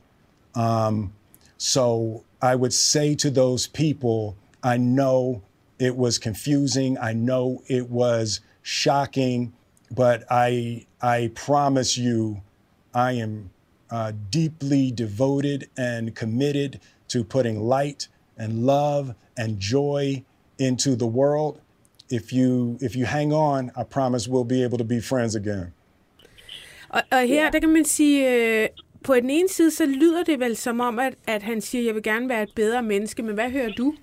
Um, so I would say to those people, I know it was confusing. I know it was shocking, but I, I promise you, I am uh, deeply devoted and committed to putting light and love and joy into the world. If you if you hang on, I promise we'll be able to be friends again. Og, og her, der kan man sige, øh, på den ene side, så lyder det vel som om, at, at han siger, jeg vil gerne være et bedre menneske, men hvad hører du?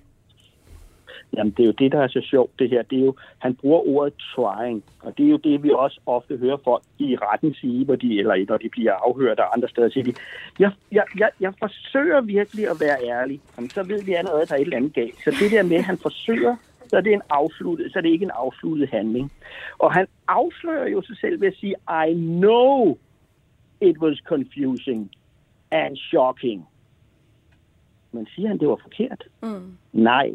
Jamen, det er jo det, der er så sjovt, det her. Det er jo, han bruger ordet trying, og det er jo det, vi også ofte hører folk i retten sige, hvor de, eller når de bliver afhørt af andre steder, siger de, jeg, jeg, jeg, jeg forsøger virkelig at være ærlig. Jamen, så ved vi allerede, at der er et eller andet galt. Så det der med, at han forsøger, så er det, en afsluttet, så er det ikke en afsluttet handling. Og han afslører jo sig selv ved at sige, I know it was confusing and shocking. Men siger han, det var forkert? Mm. Nej,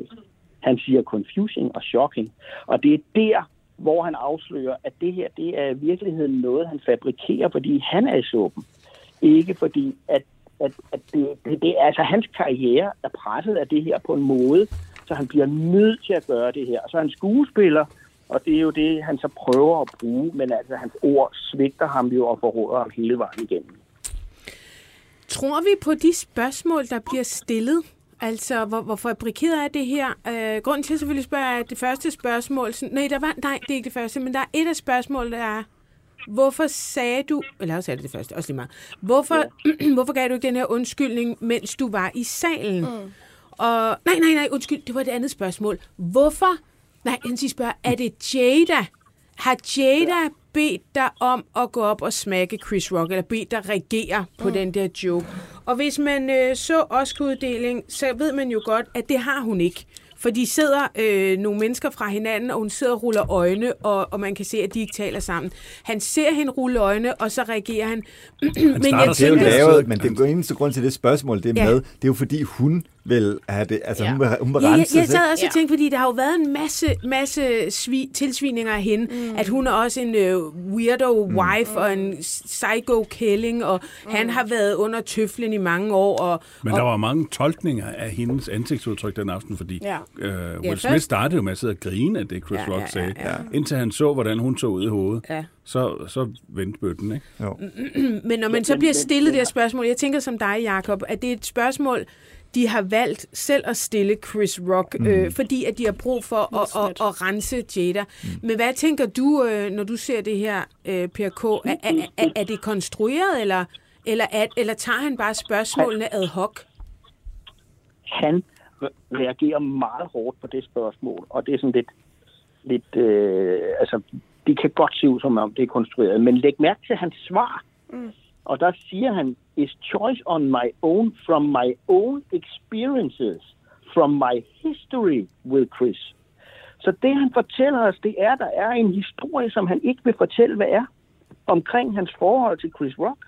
han siger confusing og shocking. Og det er der, hvor han afslører, at det her, det er i virkeligheden noget, han fabrikerer, fordi han er i suppen. Ikke fordi, at, at, at det, det, det, altså hans karriere er presset af det her på en måde, så han bliver nødt til at gøre det her. Så er han skuespiller, og det er jo det, han så prøver at bruge, men altså hans ord svigter ham jo og forråder ham hele vejen igennem. Tror vi på de spørgsmål, der bliver stillet? Altså, hvor, hvor fabrikeret er det her? Øh, grunden til, at jeg selvfølgelig spørger, er det første spørgsmål... Sådan, nej, der var, nej, det er ikke det første, men der er et af spørgsmålene, der er... Hvorfor sagde du... Eller også er det det første, også lige meget. Hvorfor, ja. hvorfor gav du ikke den her undskyldning, mens du var i salen? Mm. Og, nej, nej, nej, undskyld, det var det andet spørgsmål. Hvorfor... Nej, han siger spørger, er det Jada? Har Jada bedt dig om at gå op og smække Chris Rock, eller bedt dig reagere på mm. den der joke? Og hvis man øh, så Oscar-uddeling, så ved man jo godt, at det har hun ikke. For de sidder øh, nogle mennesker fra hinanden, og hun sidder og ruller øjne, og, og man kan se, at de ikke taler sammen. Han ser hende rulle øjne, og så reagerer han. men jeg det er jo lavet, men det eneste grund til det spørgsmål, det er Ja. med, det er jo fordi hun vil have det, altså Ja. hun vil, hun vil Ja, jeg, rense jeg sig. sad også og Ja. tænkte, fordi der har jo været en masse, masse svi, tilsvininger af hende, mm. at hun er også en øh, weirdo Mm. wife og en psycho killing, og mm. han har været under tøflen i mange år. Og, Men og, der var mange tolkninger af hendes ansigtsudtryk den aften, fordi Ja. øh, Will Ja, Smith startede jo med at sidde og grine af det, Chris Ja, Rock ja, sagde, ja, ja. indtil han så, hvordan hun så ud i hovedet. Ja. Så, så vendte bøtten, ikke? Jo. Men når man så bliver stillet det her spørgsmål, jeg tænker som dig, Jakob, at det er et spørgsmål, de har valgt selv at stille Chris Rock, mm. øh, fordi at de har brug for at, at, at rense Jada. Mm. Men hvad tænker du, øh, når du ser det her, øh, PRK? Er, er, er, er det konstrueret, eller, eller, er, eller tager han bare spørgsmålene ad hoc? han re- reagerer meget hårdt på det spørgsmål, og det er sådan lidt, lidt øh, altså, det kan godt se ud som om det er konstrueret, men læg mærke til hans svar. Mm. Og der siger han, is choice on my own, from my own experiences, from my history with Chris. Så det, han fortæller os, det er, der er en historie, som han ikke vil fortælle, hvad er, omkring hans forhold til Chris Rock.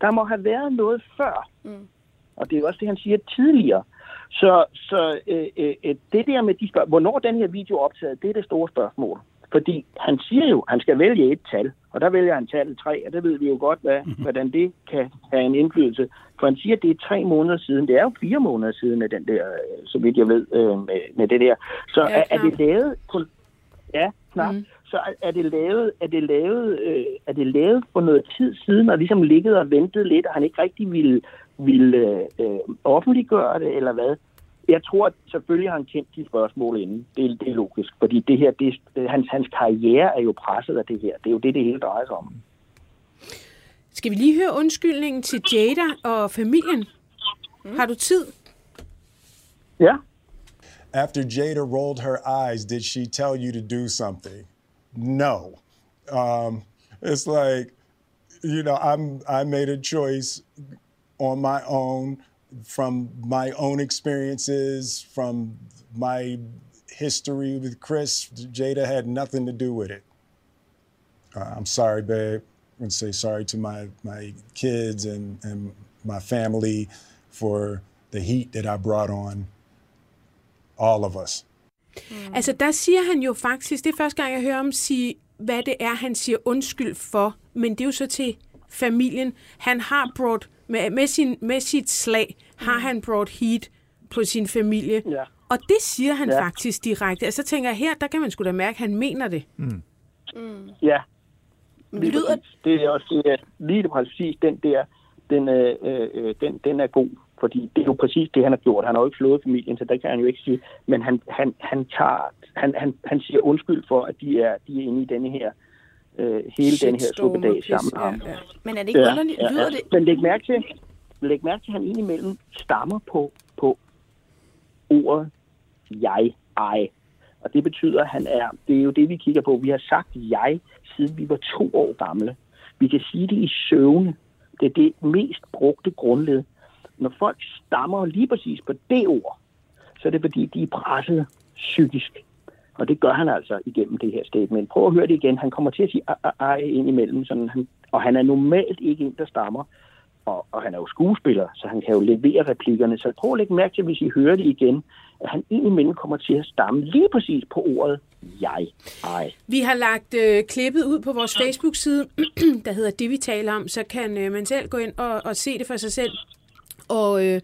Der må have været noget før. Mm. Og det er også det, han siger tidligere. Så, så øh, øh, øh, det der med de spørg- hvornår den her video er optaget, det er det store spørgsmål. Fordi han siger jo, at han skal vælge et tal, og der vælger han tallet 3, og det ved vi jo godt, hvad, hvordan det kan have en indflydelse. For han siger, at det er tre måneder siden. Det er jo fire måneder siden med den der, øh, så vidt jeg ved, øh, med, med det der. Så Ja, er, er det lavet... Kun, ja, knap. Mm. Så er- er det lavet, er det lavet, øh, er det lavet for noget tid siden, og ligesom ligget og ventet lidt, og han ikke rigtig ville, ville øh, øh, offentliggøre det, eller hvad? Jeg tror, at selvfølgelig har han kendt de spørgsmål inden. Det, er- det er logisk, fordi det her, det, hans, hans karriere er jo presset af det her. Det er jo det, det hele drejer sig om. Skal vi lige høre undskyldningen til Jada og familien? Mm. Har du tid? Ja. After Jada rolled her eyes, did she tell you to do something? No. Um, it's like, you know, I'm I made a choice on my own from my own experiences, from my history with Chris. Jada had nothing to do with it. Uh, I'm sorry, babe. Gonna say sorry to my my kids and and my family for the heat that I brought on all of us. Mm. Altså, der siger han jo faktisk, det er første gang, jeg hører ham sige, hvad det er, han siger undskyld for. Men det er jo så til familien. Han har brought, med, med, sin, med sit slag, har han brought heat på sin familie. Ja. Og det siger han Ja. ja. faktisk direkte. Altså, så tænker jeg, her, der kan man sgu da mærke, at han mener det. Mm. Ja. Men Lige lyder, præcis. Det er også det er, lige præcis den der, den, øh, øh, den, den er god. Fordi det er jo præcis det, han har gjort. Han har jo ikke slået familien, så det kan han jo ikke sige. Men han, han, han, tager, han, han, han siger undskyld for, at de er, de er inde i denne her, øh, hele den her suppedag sammen med ham. ja, ja. men er det ikke underligt? Lyder det? Men læg mærke til, læg mærke til, at han indimellem stammer på, på ordet jeg, ej. Og det betyder, at han er, det er jo det, vi kigger på. Vi har sagt jeg, siden vi var to år gamle. Vi kan sige det i søvne. Det er det mest brugte grundled. Når folk stammer lige præcis på det ord, så er det fordi, de er presset psykisk. Og det gør han altså igennem det her statement. Prøv at høre det igen. Han kommer til at sige ah, ah, ah, ej, ind imellem. Sådan, han, og han er normalt ikke en, der stammer. Og, og han er jo skuespiller, så han kan jo levere replikkerne. Så prøv at lægge mærke til, hvis I hører det igen, at han indimellem kommer til at stamme lige præcis på ordet jeg, ej. Vi har lagt øh, klippet ud på vores Facebook-side, der hedder Det, vi taler om, så kan øh, man selv gå ind og, og se det for sig selv. Og øh,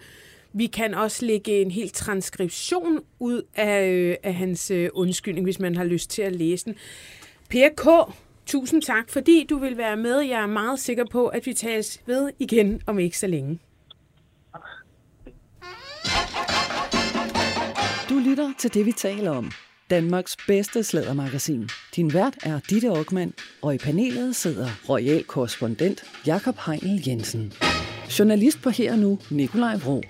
vi kan også lægge en hel transkription ud af, øh, af hans øh, undskyldning, hvis man har lyst til at læse den. Per K., tusind tak, fordi du vil være med. Jeg er meget sikker på, at vi tages ved igen om ikke så længe. Du lytter til det, vi taler om. Danmarks bedste slædermagasin. Din vært er Ditte Aukmann, og i panelet sidder royal korrespondent Jakob Heinel Jensen. Journalist på Her og Nu, Nikolaj Vro.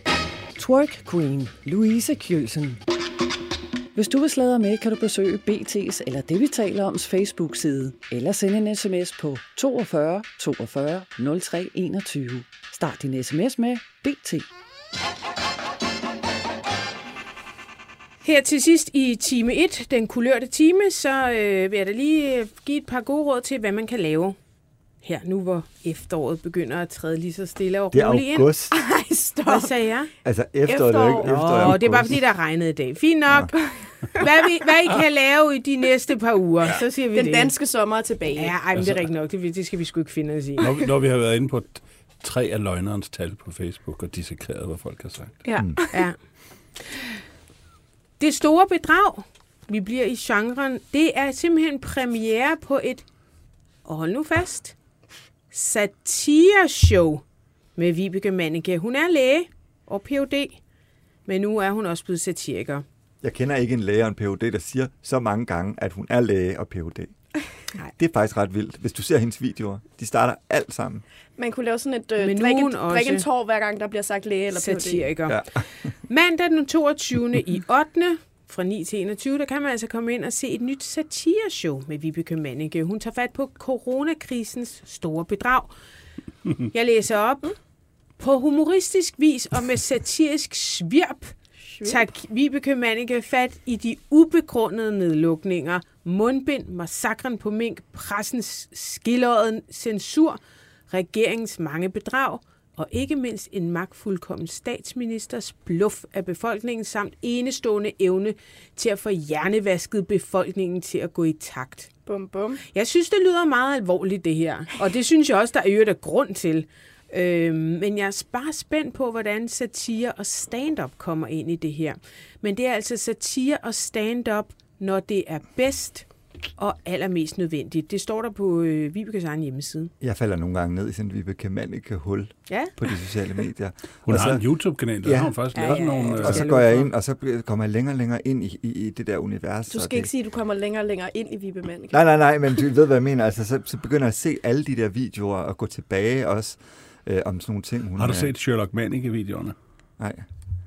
Twerk Queen, Louise Kjølsen. Hvis du vil sladre med, kan du besøge BT's eller det, vi taler oms Facebook-side, eller sende en sms på 42 42 03 21. Start din sms med BT. Her til sidst i time 1, den kulørte time, så øh, vil jeg da lige øh, give et par gode råd til, hvad man kan lave her nu, hvor efteråret begynder at træde lige så stille og Det er roligt ind. august. Ej, stop. Hvad sagde jeg? Altså efteråret, det er jo ikke efteråret. Åh, det er bare fordi, der regnede i dag. Fint nok. Hvad, vi, hvad I kan lave i de næste par uger, så siger vi Den det. danske sommer er tilbage. Ja, ej, men det er rigtigt nok. Det, det skal vi sgu ikke finde os i. Når, når vi har været inde på tre af løgnerens tal på Facebook og dissekeret, hvad folk har sagt. Ja. ja. Det store bedrag, vi bliver i genren, det er simpelthen premiere på et, og hold nu fast, satireshow med Vibeke Manneke. Hun er læge og Ph.D., men nu er hun også blevet satiriker. Jeg kender ikke en læge og en Ph.D., der siger så mange gange, at hun er læge og Ph.D. Det er faktisk ret vildt. Hvis du ser hendes videoer, de starter alt sammen. Man kunne lave sådan et øh, Men drikke, drikke en tår, hver gang der bliver sagt læge eller PhD. Satiriker. Ja. Mandag den 22. i 8. fra 9 til 21, der kan man altså komme ind og se et nyt satireshow med Vibeke Manneke. Hun tager fat på coronakrisens store bedrag. Jeg læser op. På humoristisk vis og med satirisk svirp tager Vibeke Manneke fat i de ubegrundede nedlukninger, mundbind, massakren på mink, pressens skillåden censur, regeringens mange bedrag og ikke mindst en magtfuldkommen statsministers bluff af befolkningen samt enestående evne til at få hjernevasket befolkningen til at gå i takt. Bum, bum. Jeg synes, det lyder meget alvorligt, det her. Og det synes jeg også, der er øvrigt er grund til. Øhm, men jeg er bare spændt på, hvordan satire og stand-up kommer ind i det her. Men det er altså satire og stand-up, når det er bedst og allermest nødvendigt. Det står der på øh, Vibekes egen hjemmeside. Jeg falder nogle gange ned i sådan en Vibeke Manneke hul Ja. på de sociale medier. Hun Og har så- en YouTube-kanal, der Ja. har hun faktisk Ja, lavet ja, nogle... ja. øh, Og så går jeg ind, og så kommer jeg længere og længere ind i, i, i det der univers. Du skal det... ikke sige, at du kommer længere og længere ind i Vibe Manneke. Nej, nej, nej, men du ved, hvad jeg mener. Altså, så, så begynder jeg at se alle de der videoer og gå tilbage også øh, om sådan nogle ting. Hun, Har du øh, set Sherlock Manike-videoerne? Nej.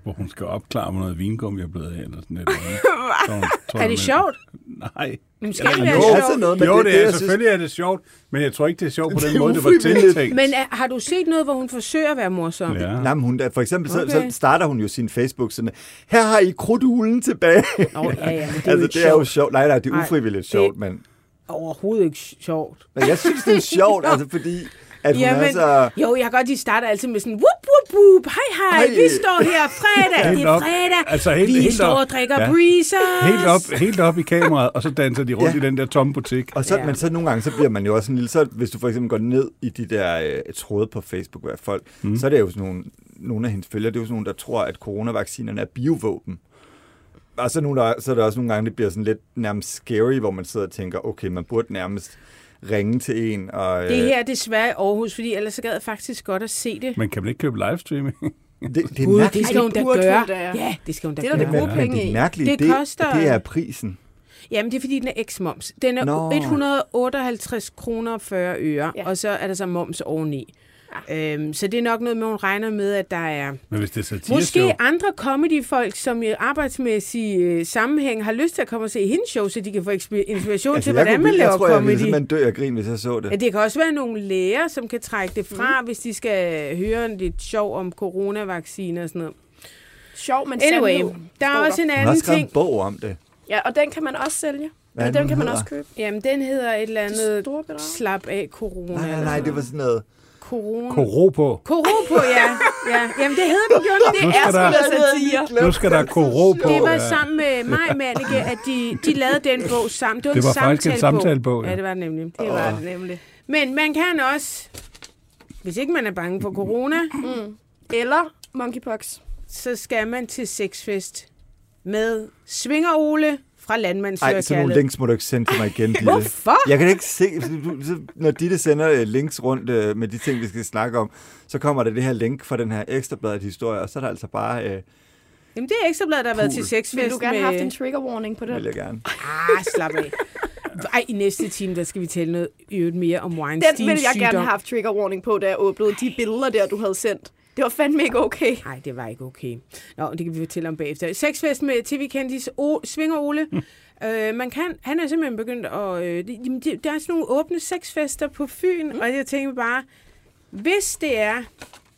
Hvor hun skal opklare, hvor noget vingummi er blevet af, eller sådan et eller andet. Så hun- tror Er jeg, det men- sjovt? Nej. Nu skal det Eller være jo, sjovt. altså noget, men jo, det- det, det, er, jeg synes- selvfølgelig er det sjovt, men jeg tror ikke, det er sjovt på Det den måde, det var tiltænkt. Men er, har du set noget, hvor hun forsøger at være morsom? Ja. Nej, men hun, for eksempel så, Okay. så starter hun jo sin Facebook sådan, her har I krudtuglen tilbage. Nå, ja, ja, men det er jo altså, det er jo sjovt. sjovt. Nej, nej, det er Nej, ufrivilligt det- sjovt, men, Overhovedet ikke sjovt. men jeg synes, det er sjovt, altså fordi, at hun Jamen, er så... Jo, jeg kan godt, de starter altid med sådan, whoop, whoop, whoop, hej, hej, Hej. vi står her fredag, Helt det er op. fredag, Altså, helt- vi helt står op. og drikker Ja. breezers. Helt op, helt op i kameraet, og så danser de rundt Ja. i den der tomme butik. Og så, Ja. Men så nogle gange, så bliver man jo også en lille... Så, hvis du for eksempel går ned i de der øh, tråde på Facebook, hvad folk, mm. så er det jo sådan nogle, nogle af hendes følgere, det er jo sådan nogle, der tror, at coronavaccinerne er biovåben. Og så, nogle, der, så er der også nogle gange, det bliver sådan lidt nærmest scary, hvor man sidder og tænker, okay, man burde nærmest ringe til en. Og, øh, Det her er desværre i Aarhus, fordi ellers så gad jeg faktisk godt at se det. Men kan man ikke købe livestreaming? det, det er Gud, det skal hun da gøre. Ja, det skal hun da Det er da gøre. det gode Men penge det i. mærkelige, Det det, koster- det er prisen. Jamen, det er fordi, den er eks-moms. Den er Nå. 158 kroner og 40 øre, Ja. og så er der så moms oveni. Øhm, så det er nok noget med, hun regner med, at der er Men hvis det er satireshow, Måske andre comedy-folk, som i arbejdsmæssig øh, sammenhæng har lyst til at komme og se hendes show, så de kan få inspiration altså, til, jeg, hvordan kunne, man jeg laver tror, jeg ville comedy. simpelthen dø af grin, hvis jeg så det. Ja, det kan også være nogle læger, som kan trække det fra, mm. hvis de skal høre en lidt sjov om coronavacciner og sådan noget. Sjov, men Anyway, sandhed, der er også en Hun har anden skrevet ting. en bog om det. Ja, og den kan man også sælge. Hvad Eller den den, kan man også købe. Jamen, den hedder et eller andet slap af corona. Nej, nej, nej, det var sådan noget... Corona. koro på. Koropo, ja. ja. Jamen, det hedder den gjorde det. Nu er der- sgu da satire. Nu skal der koro på. Det var ja. sammen med mig, Manneke, at de, de lavede den bog sammen. Det var, Det var en faktisk en samtalebog. ja. Ja, det var det nemlig. Det var det nemlig. Men man kan også, hvis ikke man er bange for corona, Mm. Eller monkeypox. så skal man til sexfest med Svinger Ole fra Ej, sådan nogle links må du ikke sende til mig igen, Ditte. Hvorfor? Jeg kan ikke se, når Ditte sender øh, links rundt øh, med de ting, vi skal snakke om, så kommer der det her link fra den her ekstrabladet historie, og så er der altså bare øh, Jamen, det er ekstrabladet, der har været til sexfest Vil du gerne med... have haft en trigger warning på Vil det? jeg gerne. Ah, slap af. Ej, i næste time, der skal vi tale noget øvrigt mere om Den Weinsteins ville jeg gerne sygdom. have haft trigger warning på, da jeg åbnede de billeder der, du havde sendt. Det var fandme ikke okay. Nej, det var ikke okay. Nå, det kan vi fortælle om bagefter. Sexfest med tv-kendis o- Svinger Ole. øh, man kan, han er simpelthen begyndt at... Øh, det, jamen, det, der er sådan nogle åbne sexfester på Fyn, mm. og jeg tænker bare, hvis det er...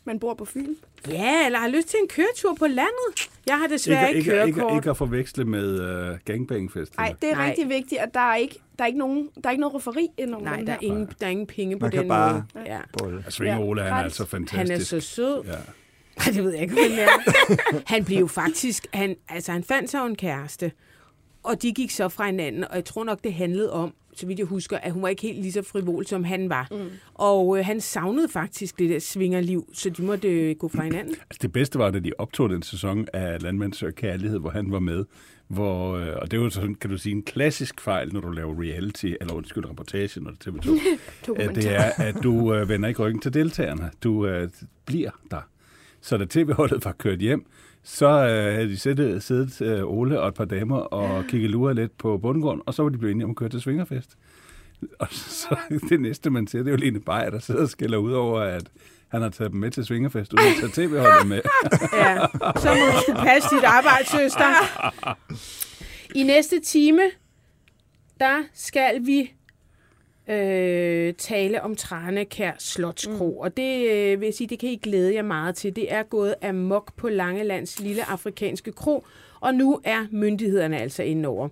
Man bor på Fyn. Ja, eller har lyst til en køretur på landet. Jeg har desværre Ikke, ikke, ikke, kørekort. ikke, ikke at forveksle med uh, gangbangfest. Nej, det er Nej. rigtig vigtigt, at der er ikke, der er ikke, nogen, der er ikke noget ind over Nej, der er, ingen, der er ingen penge på Man kan den bare måde. Ja. bolle. Svinger Ja, Ole, han er altså fantastisk. Han er så sød. Ja. Ej, det ved jeg ikke, hvem er. han blev jo faktisk... Han, altså, han fandt sig en kæreste, og de gik så fra hinanden, og jeg tror nok, det handlede om, så vidt jeg husker, at hun var ikke helt lige så frivol, som han var. Mm. Og øh, han savnede faktisk det der svingerliv, så de måtte øh, gå fra hinanden. Altså, det bedste var, da de optog den sæson af Landmand Søger Kærlighed, hvor han var med. Hvor, øh, og det jo sådan, kan du sige, en klassisk fejl, når du laver reality, eller undskyld, reportage, når det er TV2. at det er, at du øh, vender ikke ryggen til deltagerne. Du øh, bliver der. Så da tv-holdet var kørt hjem, så øh, havde de siddet, siddet øh, Ole og et par damer og kigget luret lidt på bundgården, og så var de blevet enige om at køre til Svingerfest. Og så det næste, man ser, det er jo Lene Beyer, der sidder og skælder ud over, at han har taget dem med til Svingerfest, uden at tage tv-holdet med. Ja, så må du skulle passe dit arbejde, søster. I næste time, der skal vi øh, tale om Tranekær Slotskro. Mm. Og det øh, vil jeg sige, det kan I glæde jer meget til. Det er gået amok på Langelands lille afrikanske kro, og nu er myndighederne altså inde over.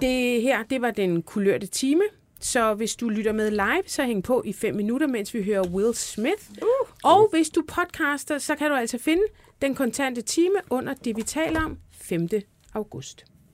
Det her, det var den kulørte time. Så hvis du lytter med live, så hæng på i 5 minutter, mens vi hører Will Smith. Uh. Og hvis du podcaster, så kan du altså finde den kontante time under det, vi taler om 5. august.